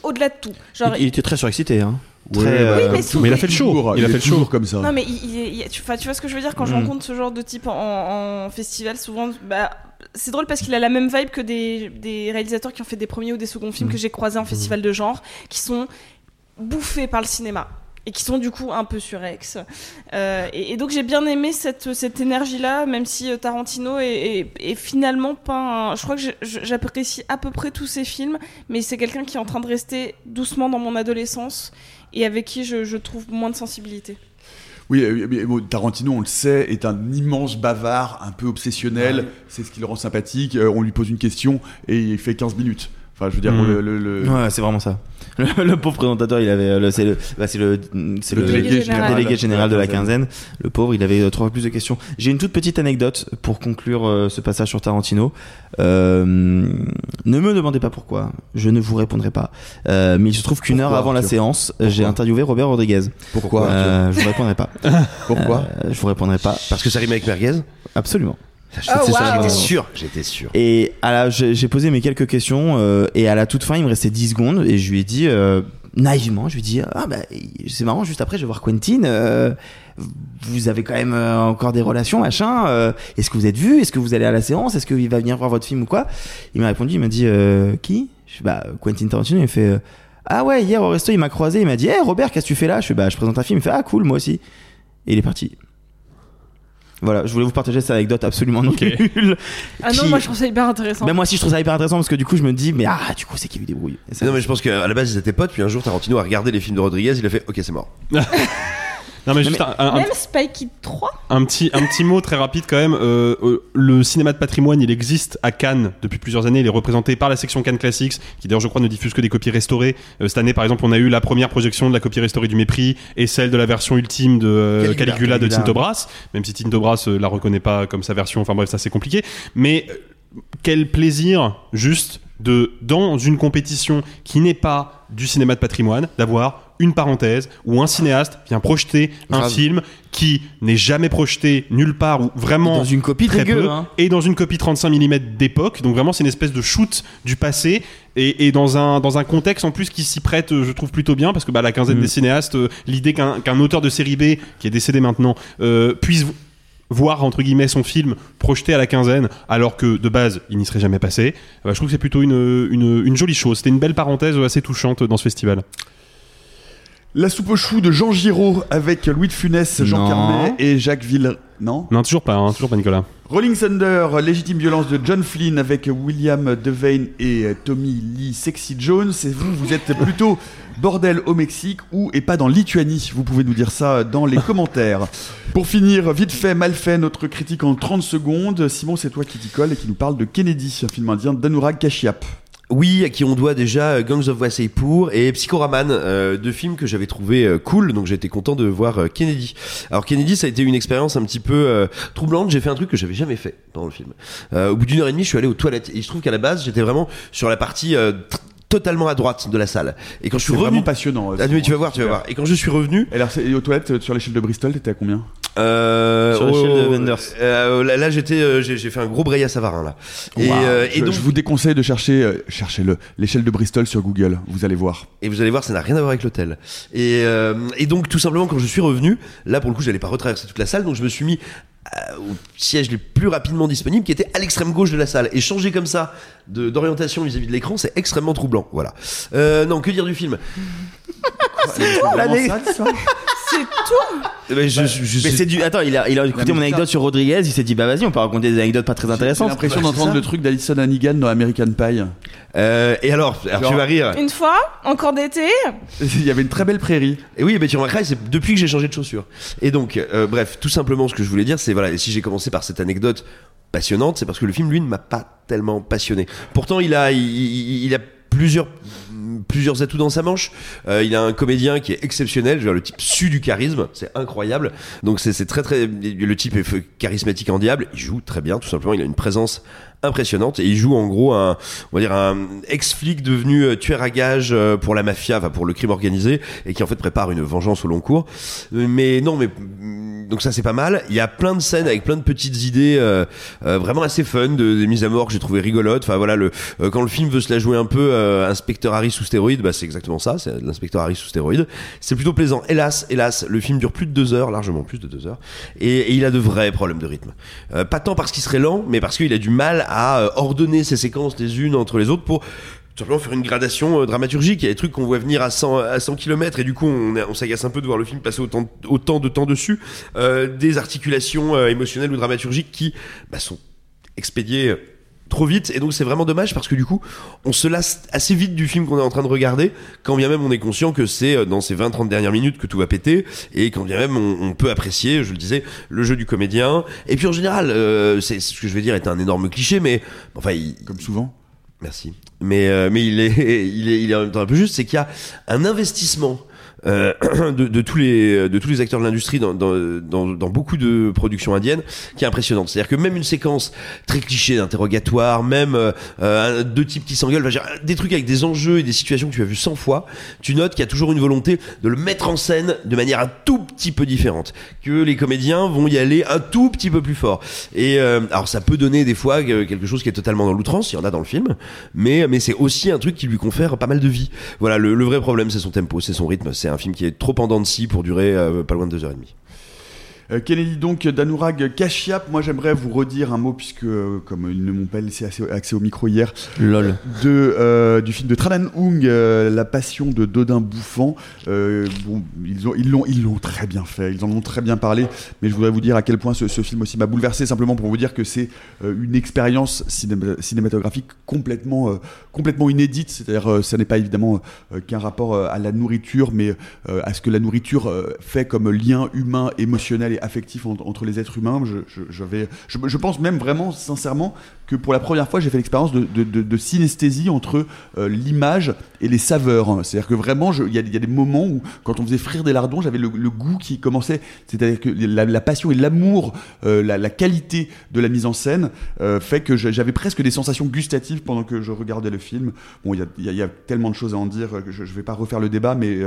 au-delà de tout. Genre, il, il était très surexcité. Hein. Très, euh, mais sous- mais il a fait le show. toujours, Il a fait le show. comme ça. Non mais il, il- il- tu, enfin, tu vois ce que je veux dire? Quand je Mm. rencontre ce genre de type en, en festival souvent bah, c'est drôle parce qu'il a la même vibe que des, des réalisateurs qui ont fait des premiers ou des seconds films Mm. que j'ai croisés en festival de genre qui sont bouffés par le cinéma et qui sont du coup un peu surex. Euh, et, et donc j'ai bien aimé cette, cette énergie-là, même si euh, Tarantino est, est- est finalement pas un... Je crois que j'apprécie à peu près tous ses films, mais c'est quelqu'un qui est en train de rester doucement dans mon adolescence et avec qui je, je trouve moins de sensibilité. Oui, euh, Tarantino, on le sait, est un immense bavard, un peu obsessionnel. C'est ce qui le rend sympathique. On lui pose une question et il fait 15 minutes. Enfin, je veux dire, Mm. le, le- le- Ouais, c'est vraiment ça. Le, le pauvre présentateur, il avait, euh, le- c'est le, bah, c'est le, c'est Le délégué général. délégué général de la quinzaine. Le pauvre, il avait euh, trois fois plus de questions. J'ai une toute petite anecdote pour conclure euh, ce passage sur Tarantino. Euh, ne me demandez pas pourquoi, je ne vous répondrai pas. Euh, mais il se trouve qu'une heure avant la séance, j'ai interviewé Robert Rodriguez. Pourquoi Euh, Je vous répondrai pas. Pourquoi Je vous répondrai pas. Parce que ça rime avec merguez? Absolument. Oh, wow. j'étais sûr, j'étais sûr. Et à la, j'ai posé mes quelques questions euh, et à la toute fin, il me restait 10 secondes et je lui ai dit euh, naïvement, je lui ai dit ah bah c'est marrant, juste après je vais voir Quentin. euh, vous avez quand même encore des relations, machin. Est-ce que vous êtes vu Est-ce que vous allez à la séance Est-ce qu'il va venir voir votre film ou quoi? Il m'a répondu, il m'a dit qui? Je suis bah Quentin Tarantino. Il fait ah ouais hier au resto il m'a croisé, il m'a dit hey Robert qu'est-ce que tu fais là? Je fais bah je présente un film. Il fait ah cool moi aussi. Et il est parti. Voilà, je voulais vous partager cette anecdote absolument nulle. Ah non, qui- moi je trouve ça hyper intéressant. ben moi aussi je trouve ça hyper intéressant parce que du coup je me dis mais ah du coup c'est qu'il y a eu des brouilles. Et ça- Non mais je pense qu'à la base ils étaient potes, puis un jour Tarantino a regardé les films de Rodriguez, il a fait ok c'est mort. Non mais juste un, un- un- Même Spy Kid 3 un petit, un petit mot très rapide quand même. Euh, euh, le cinéma de patrimoine, il existe à Cannes depuis plusieurs années. Il est représenté par la section Cannes Classics, qui d'ailleurs je crois ne diffuse que des copies restaurées. Euh, cette année par exemple, on a eu la première projection de la copie restaurée du Mépris et celle de la version ultime de euh, Caligula. Caligula, de. Tinto Brass. Même si Tinto Brass euh, la reconnaît pas comme sa version. Enfin bref, ça c'est compliqué. Mais quel plaisir juste de dans une compétition qui n'est pas du cinéma de patrimoine d'avoir une parenthèse où un cinéaste vient projeter un film qui n'est jamais projeté nulle part ou vraiment Dans une copie très dégueu, peu hein. et dans une copie 35 mm d'époque donc vraiment c'est une espèce de shoot du passé et, et dans un dans un contexte en plus qui s'y prête euh, je trouve plutôt bien parce que bah, la quinzaine Mm. des cinéastes euh, l'idée qu'un auteur de série B qui est décédé maintenant euh, puisse voir entre guillemets son film projeté à la quinzaine alors que de base il n'y serait jamais passé euh, je trouve que c'est plutôt une, une, une jolie chose c'était une belle parenthèse assez touchante dans ce festival La soupe aux choux de Jean Giraud avec Louis de Funès, Jean Non. Carmet et Jacques Ville. Non non toujours pas hein, toujours pas Nicolas Rolling Thunder, Légitime violence de John Flynn avec William Devane et euh, Tommy Lee Sexy Jones. Et vous, vous êtes plutôt bordel au Mexique ou et pas dans Lituanie. Vous pouvez nous dire ça dans les commentaires. Pour finir, vite fait, mal fait, notre critique en 30 secondes. Simon, c'est toi qui t'y colle et qui nous parle de Kennedy, un film indien d'Anurag Kashyap. Oui, à qui on doit déjà euh, Gangs of Wasseypur et Psychoraman, euh, deux films que j'avais trouvé euh, cool, donc j'étais content de voir euh, Kennedy. Alors Kennedy, ça a été une expérience un petit peu euh, troublante. J'ai fait un truc que j'avais jamais fait dans le film. Euh, au bout d'une heure et demie, je suis allé aux toilettes et je trouve qu'à la base, j'étais vraiment sur la partie euh, totalement à droite de la salle. Et quand je suis C'est revenu, vraiment passionnant. ah, mais tu vas voir, tu vas voir. Et quand je suis revenu, Et alors, et aux toilettes, sur l'échelle de Bristol, t'étais à combien? Euh, Sur l'échelle de oh, Wenders. euh, là, là, j'étais, euh, j'ai fait un gros Bray à Savarin là. Et, euh, je, donc, je vous déconseille de chercher, euh, cherchez-le, l'échelle de Bristol sur Google. Vous allez voir. Et vous allez voir, ça n'a rien à voir avec l'hôtel. Et, euh, et donc, tout simplement, quand je suis revenu, là, pour le coup, j'allais pas retraverser toute la salle, donc je me suis mis aux sièges les plus rapidement disponibles, qui était à l'extrême gauche de la salle. Et changer comme ça d'orientation vis-à-vis de l'écran, c'est extrêmement troublant. Voilà. Euh, non, que dire du film? L'année- C'est tout. Je- je- je mais c'est du. Attends, il a, il a écouté mon anecdote sur Rodriguez. Il s'est dit, bah vas-y, on peut raconter des anecdotes pas très J'ai intéressantes. l'impression Bah, c'est d'entendre le truc d'Alison Hannigan dans American Pie. Euh, et alors, alors Genre- tu vas rire. Une fois, encore d'été, Il y avait une très belle prairie. Et oui, mais tu remarqueras, c'est depuis que j'ai changé de chaussures. Et donc, euh, bref, tout simplement, ce que je voulais dire, c'est voilà, et si j'ai commencé par cette anecdote passionnante, c'est parce que le film, lui, ne m'a pas tellement passionné. Pourtant, il a, il, il- il a plusieurs plusieurs atouts dans sa manche. Euh, il a un comédien qui est exceptionnel. Je veux le type su du charisme, c'est incroyable. Donc c'est très très. Le type est charismatique en diable. Il joue très bien, tout simplement. Il a une présence impressionnante. Et il joue en gros un on va dire un ex-flic devenu euh, tueur à gages euh, pour la mafia enfin pour le crime organisé et qui en fait prépare une vengeance au long cours. Euh, mais non mais mm, donc ça c'est pas mal. Il y a plein de scènes avec plein de petites idées euh, vraiment assez fun de, des mises à mort que j'ai trouvé rigolotes. Enfin voilà le euh, quand le film veut se la jouer un peu inspecteur Harry sous stéroïde bah c'est exactement ça c'est l'inspecteur Harry sous stéroïde c'est plutôt plaisant. Hélas hélas le film dure plus de deux heures largement plus de deux heures. Et, et il a de vrais problèmes de rythme. Pas tant parce qu'il serait lent mais parce qu'il a du mal à euh, ordonner ses séquences les unes entre les autres pour simplement faire une gradation euh, dramaturgique. Il y a des trucs qu'on voit venir à 100, à 100 km et du coup on, s'agace un peu de voir le film passer autant, autant de temps dessus. Euh, des articulations émotionnelles ou dramaturgiques qui bah, sont expédiées trop vite et donc c'est vraiment dommage parce que du coup on se lasse assez vite du film qu'on est en train de regarder quand bien même on est conscient que c'est euh, dans ces 20-30 dernières minutes que tout va péter et quand bien même on, on peut apprécier je le disais le jeu du comédien et puis en général euh, c'est ce que je vais dire est un énorme cliché mais enfin il, Comme souvent. Merci. Mais euh, mais il est il est il est en même temps un peu juste, c'est qu'il y a un investissement. Euh, de, de tous les de tous les acteurs de l'industrie dans, dans, dans, dans beaucoup de productions indiennes qui est impressionnante. C'est à dire que même une séquence très cliché d'interrogatoire même euh, euh, deux types qui s'engueulent enfin, des trucs avec des enjeux et des situations que tu as vu 100 fois tu notes qu'il y a toujours une volonté de le mettre en scène de manière un tout petit peu différente que les comédiens vont y aller un tout petit peu plus fort. Et euh, alors ça peut donner des fois quelque chose qui est totalement dans l'outrance il y en a dans le film mais mais c'est aussi un truc qui lui confère pas mal de vie. Voilà le, le vrai problème c'est son tempo c'est son rythme c'est film qui est trop en dents de scie pour durer euh, pas loin de deux heures et demie Euh, Kennedy donc d'Anourag Kashyap, moi j'aimerais vous redire un mot puisque euh, comme ils ne m'ont pas laissé accès au micro hier, Lol. de, euh, du film de Tranan Hung, La Passion de Dodin Bouffant. Bon, ils ont ils l'ont ils l'ont très bien fait, ils en ont très bien parlé, mais je voudrais vous dire à quel point ce, ce film aussi m'a bouleversé simplement pour vous dire que c'est une expérience cinéma- cinématographique complètement complètement inédite. C'est-à-dire, ça n'est pas évidemment qu'un rapport à la nourriture, mais à ce que la nourriture fait comme lien humain, émotionnel et affectif en- entre les êtres humains. Je, vais, je pense même vraiment, sincèrement, que pour la première fois, j'ai fait l'expérience de, de, de- synesthésie entre euh, l'image et les saveurs. C'est-à-dire que vraiment, il y, a- des moments où, quand on faisait frire des lardons, j'avais le, goût qui commençait. C'est-à-dire que la, passion et l'amour, euh, la, qualité de la mise en scène euh, fait que j'avais presque des sensations gustatives pendant que je regardais le film. Bon, il y y y a tellement de choses à en dire que je ne vais pas refaire le débat, mais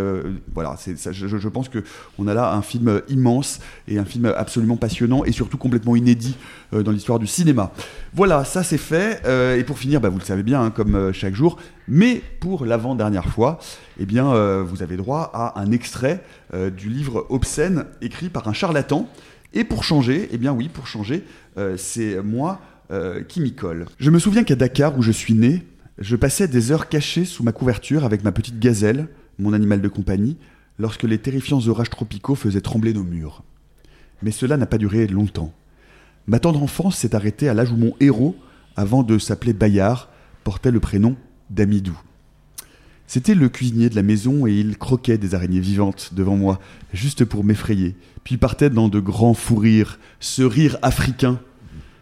voilà, je, je pense que on a là un film immense et un film absolument passionnant et surtout complètement inédit dans l'histoire du cinéma. Voilà, ça c'est fait. Euh, et pour finir, bah, vous le savez bien, hein, comme euh, chaque jour, mais pour l'avant-dernière fois, eh bien, euh, vous avez droit à un extrait du livre Obscène écrit par un charlatan. Et pour changer, eh bien oui, pour changer, c'est moi qui m'y colle. Je me souviens qu'à Dakar, où je suis né, je passais des heures cachées sous ma couverture avec ma petite gazelle, mon animal de compagnie, lorsque les terrifiants orages tropicaux faisaient trembler nos murs. Mais cela n'a pas duré longtemps. Ma tendre enfance s'est arrêtée à l'âge où mon héros, avant de s'appeler Bayard, portait le prénom d'Amidou. C'était le cuisinier de la maison et il croquait des araignées vivantes devant moi, juste pour m'effrayer, puis partait dans de grands fous rires, ce rire africain.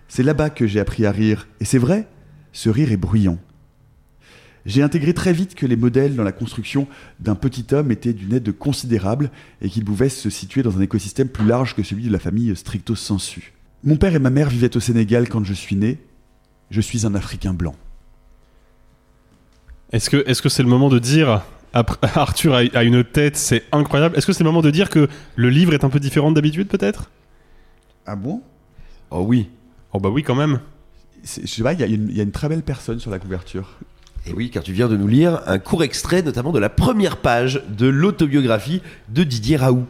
C'est là-bas que j'ai appris à rire, et c'est vrai, ce rire est bruyant. J'ai intégré très vite que les modèles dans la construction d'un petit homme étaient d'une aide considérable et qu'il pouvait se situer dans un écosystème plus large que celui de la famille stricto sensu. Mon père et ma mère vivaient au Sénégal quand je suis né. Je suis un Africain blanc. Est-ce que est-ce que c'est le moment de dire Arthur a, une tête, c'est incroyable. Est-ce que c'est le moment de dire que le livre est un peu différent d'habitude peut-être? Ah bon? Oh oui. Oh bah oui quand même. C'est- Je sais pas, il y, a une- il y a une très belle personne sur la couverture. Et oui, car tu viens de nous lire un court extrait, notamment de la première page de l'autobiographie de Didier Raoult.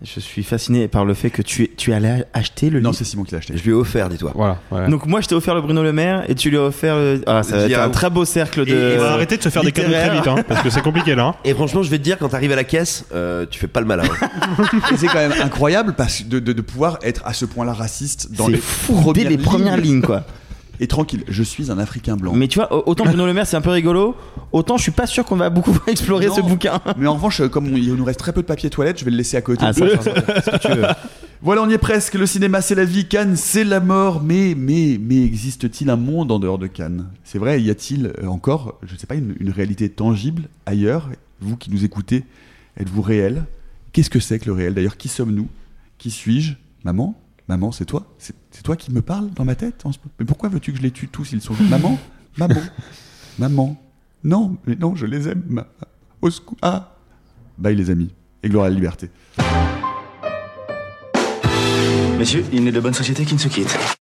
Je suis fasciné par le fait que tu, es- tu allais acheter le Non, livre. c'est Simon qui l'a acheté. Je lui ai offert, dis-toi. Voilà. ouais. Donc moi je t'ai offert le Bruno Le Maire et tu lui as offert le... Ah ça va être un très beau cercle de... Et- et On va arrêter de se faire des cadeaux très littéraire. vite, hein, parce que c'est compliqué là. hein. Et franchement, je vais te dire, quand t'arrives à la caisse, euh, tu fais pas le malin. Et c'est quand même incroyable parce de, de, de pouvoir être à ce point-là raciste dans C'est les fou, premières dès les premières lignes quoi. Et tranquille, je suis un Africain blanc. Mais tu vois, autant Bruno Le Maire c'est un peu rigolo, autant je suis pas sûr qu'on va beaucoup explorer Non. ce bouquin. Mais en revanche, comme on- il nous reste très peu de papier toilette, je vais le laisser à côté. Ah, ça, ça, ça, ce que tu veux. Voilà, on y est presque. Le cinéma, c'est la vie. Cannes, c'est la mort. Mais, mais, mais existe-t-il un monde en dehors de Cannes? C'est vrai, y a-t-il euh, encore, je ne sais pas, une, une réalité tangible ailleurs? Vous qui nous écoutez, êtes-vous réel? Qu'est-ce que c'est que le réel? D'ailleurs, qui sommes-nous? Qui suis-je? Maman? Maman, c'est toi C'est toi qui me parles dans ma tête en ce- Mais pourquoi veux-tu que je les tue tous Ils sont Maman Maman Maman Non, mais non, je les aime. Ma- Au secours Ah Bye les amis. Et gloire à la liberté. Messieurs, il n'est de bonne société qui ne se quitte.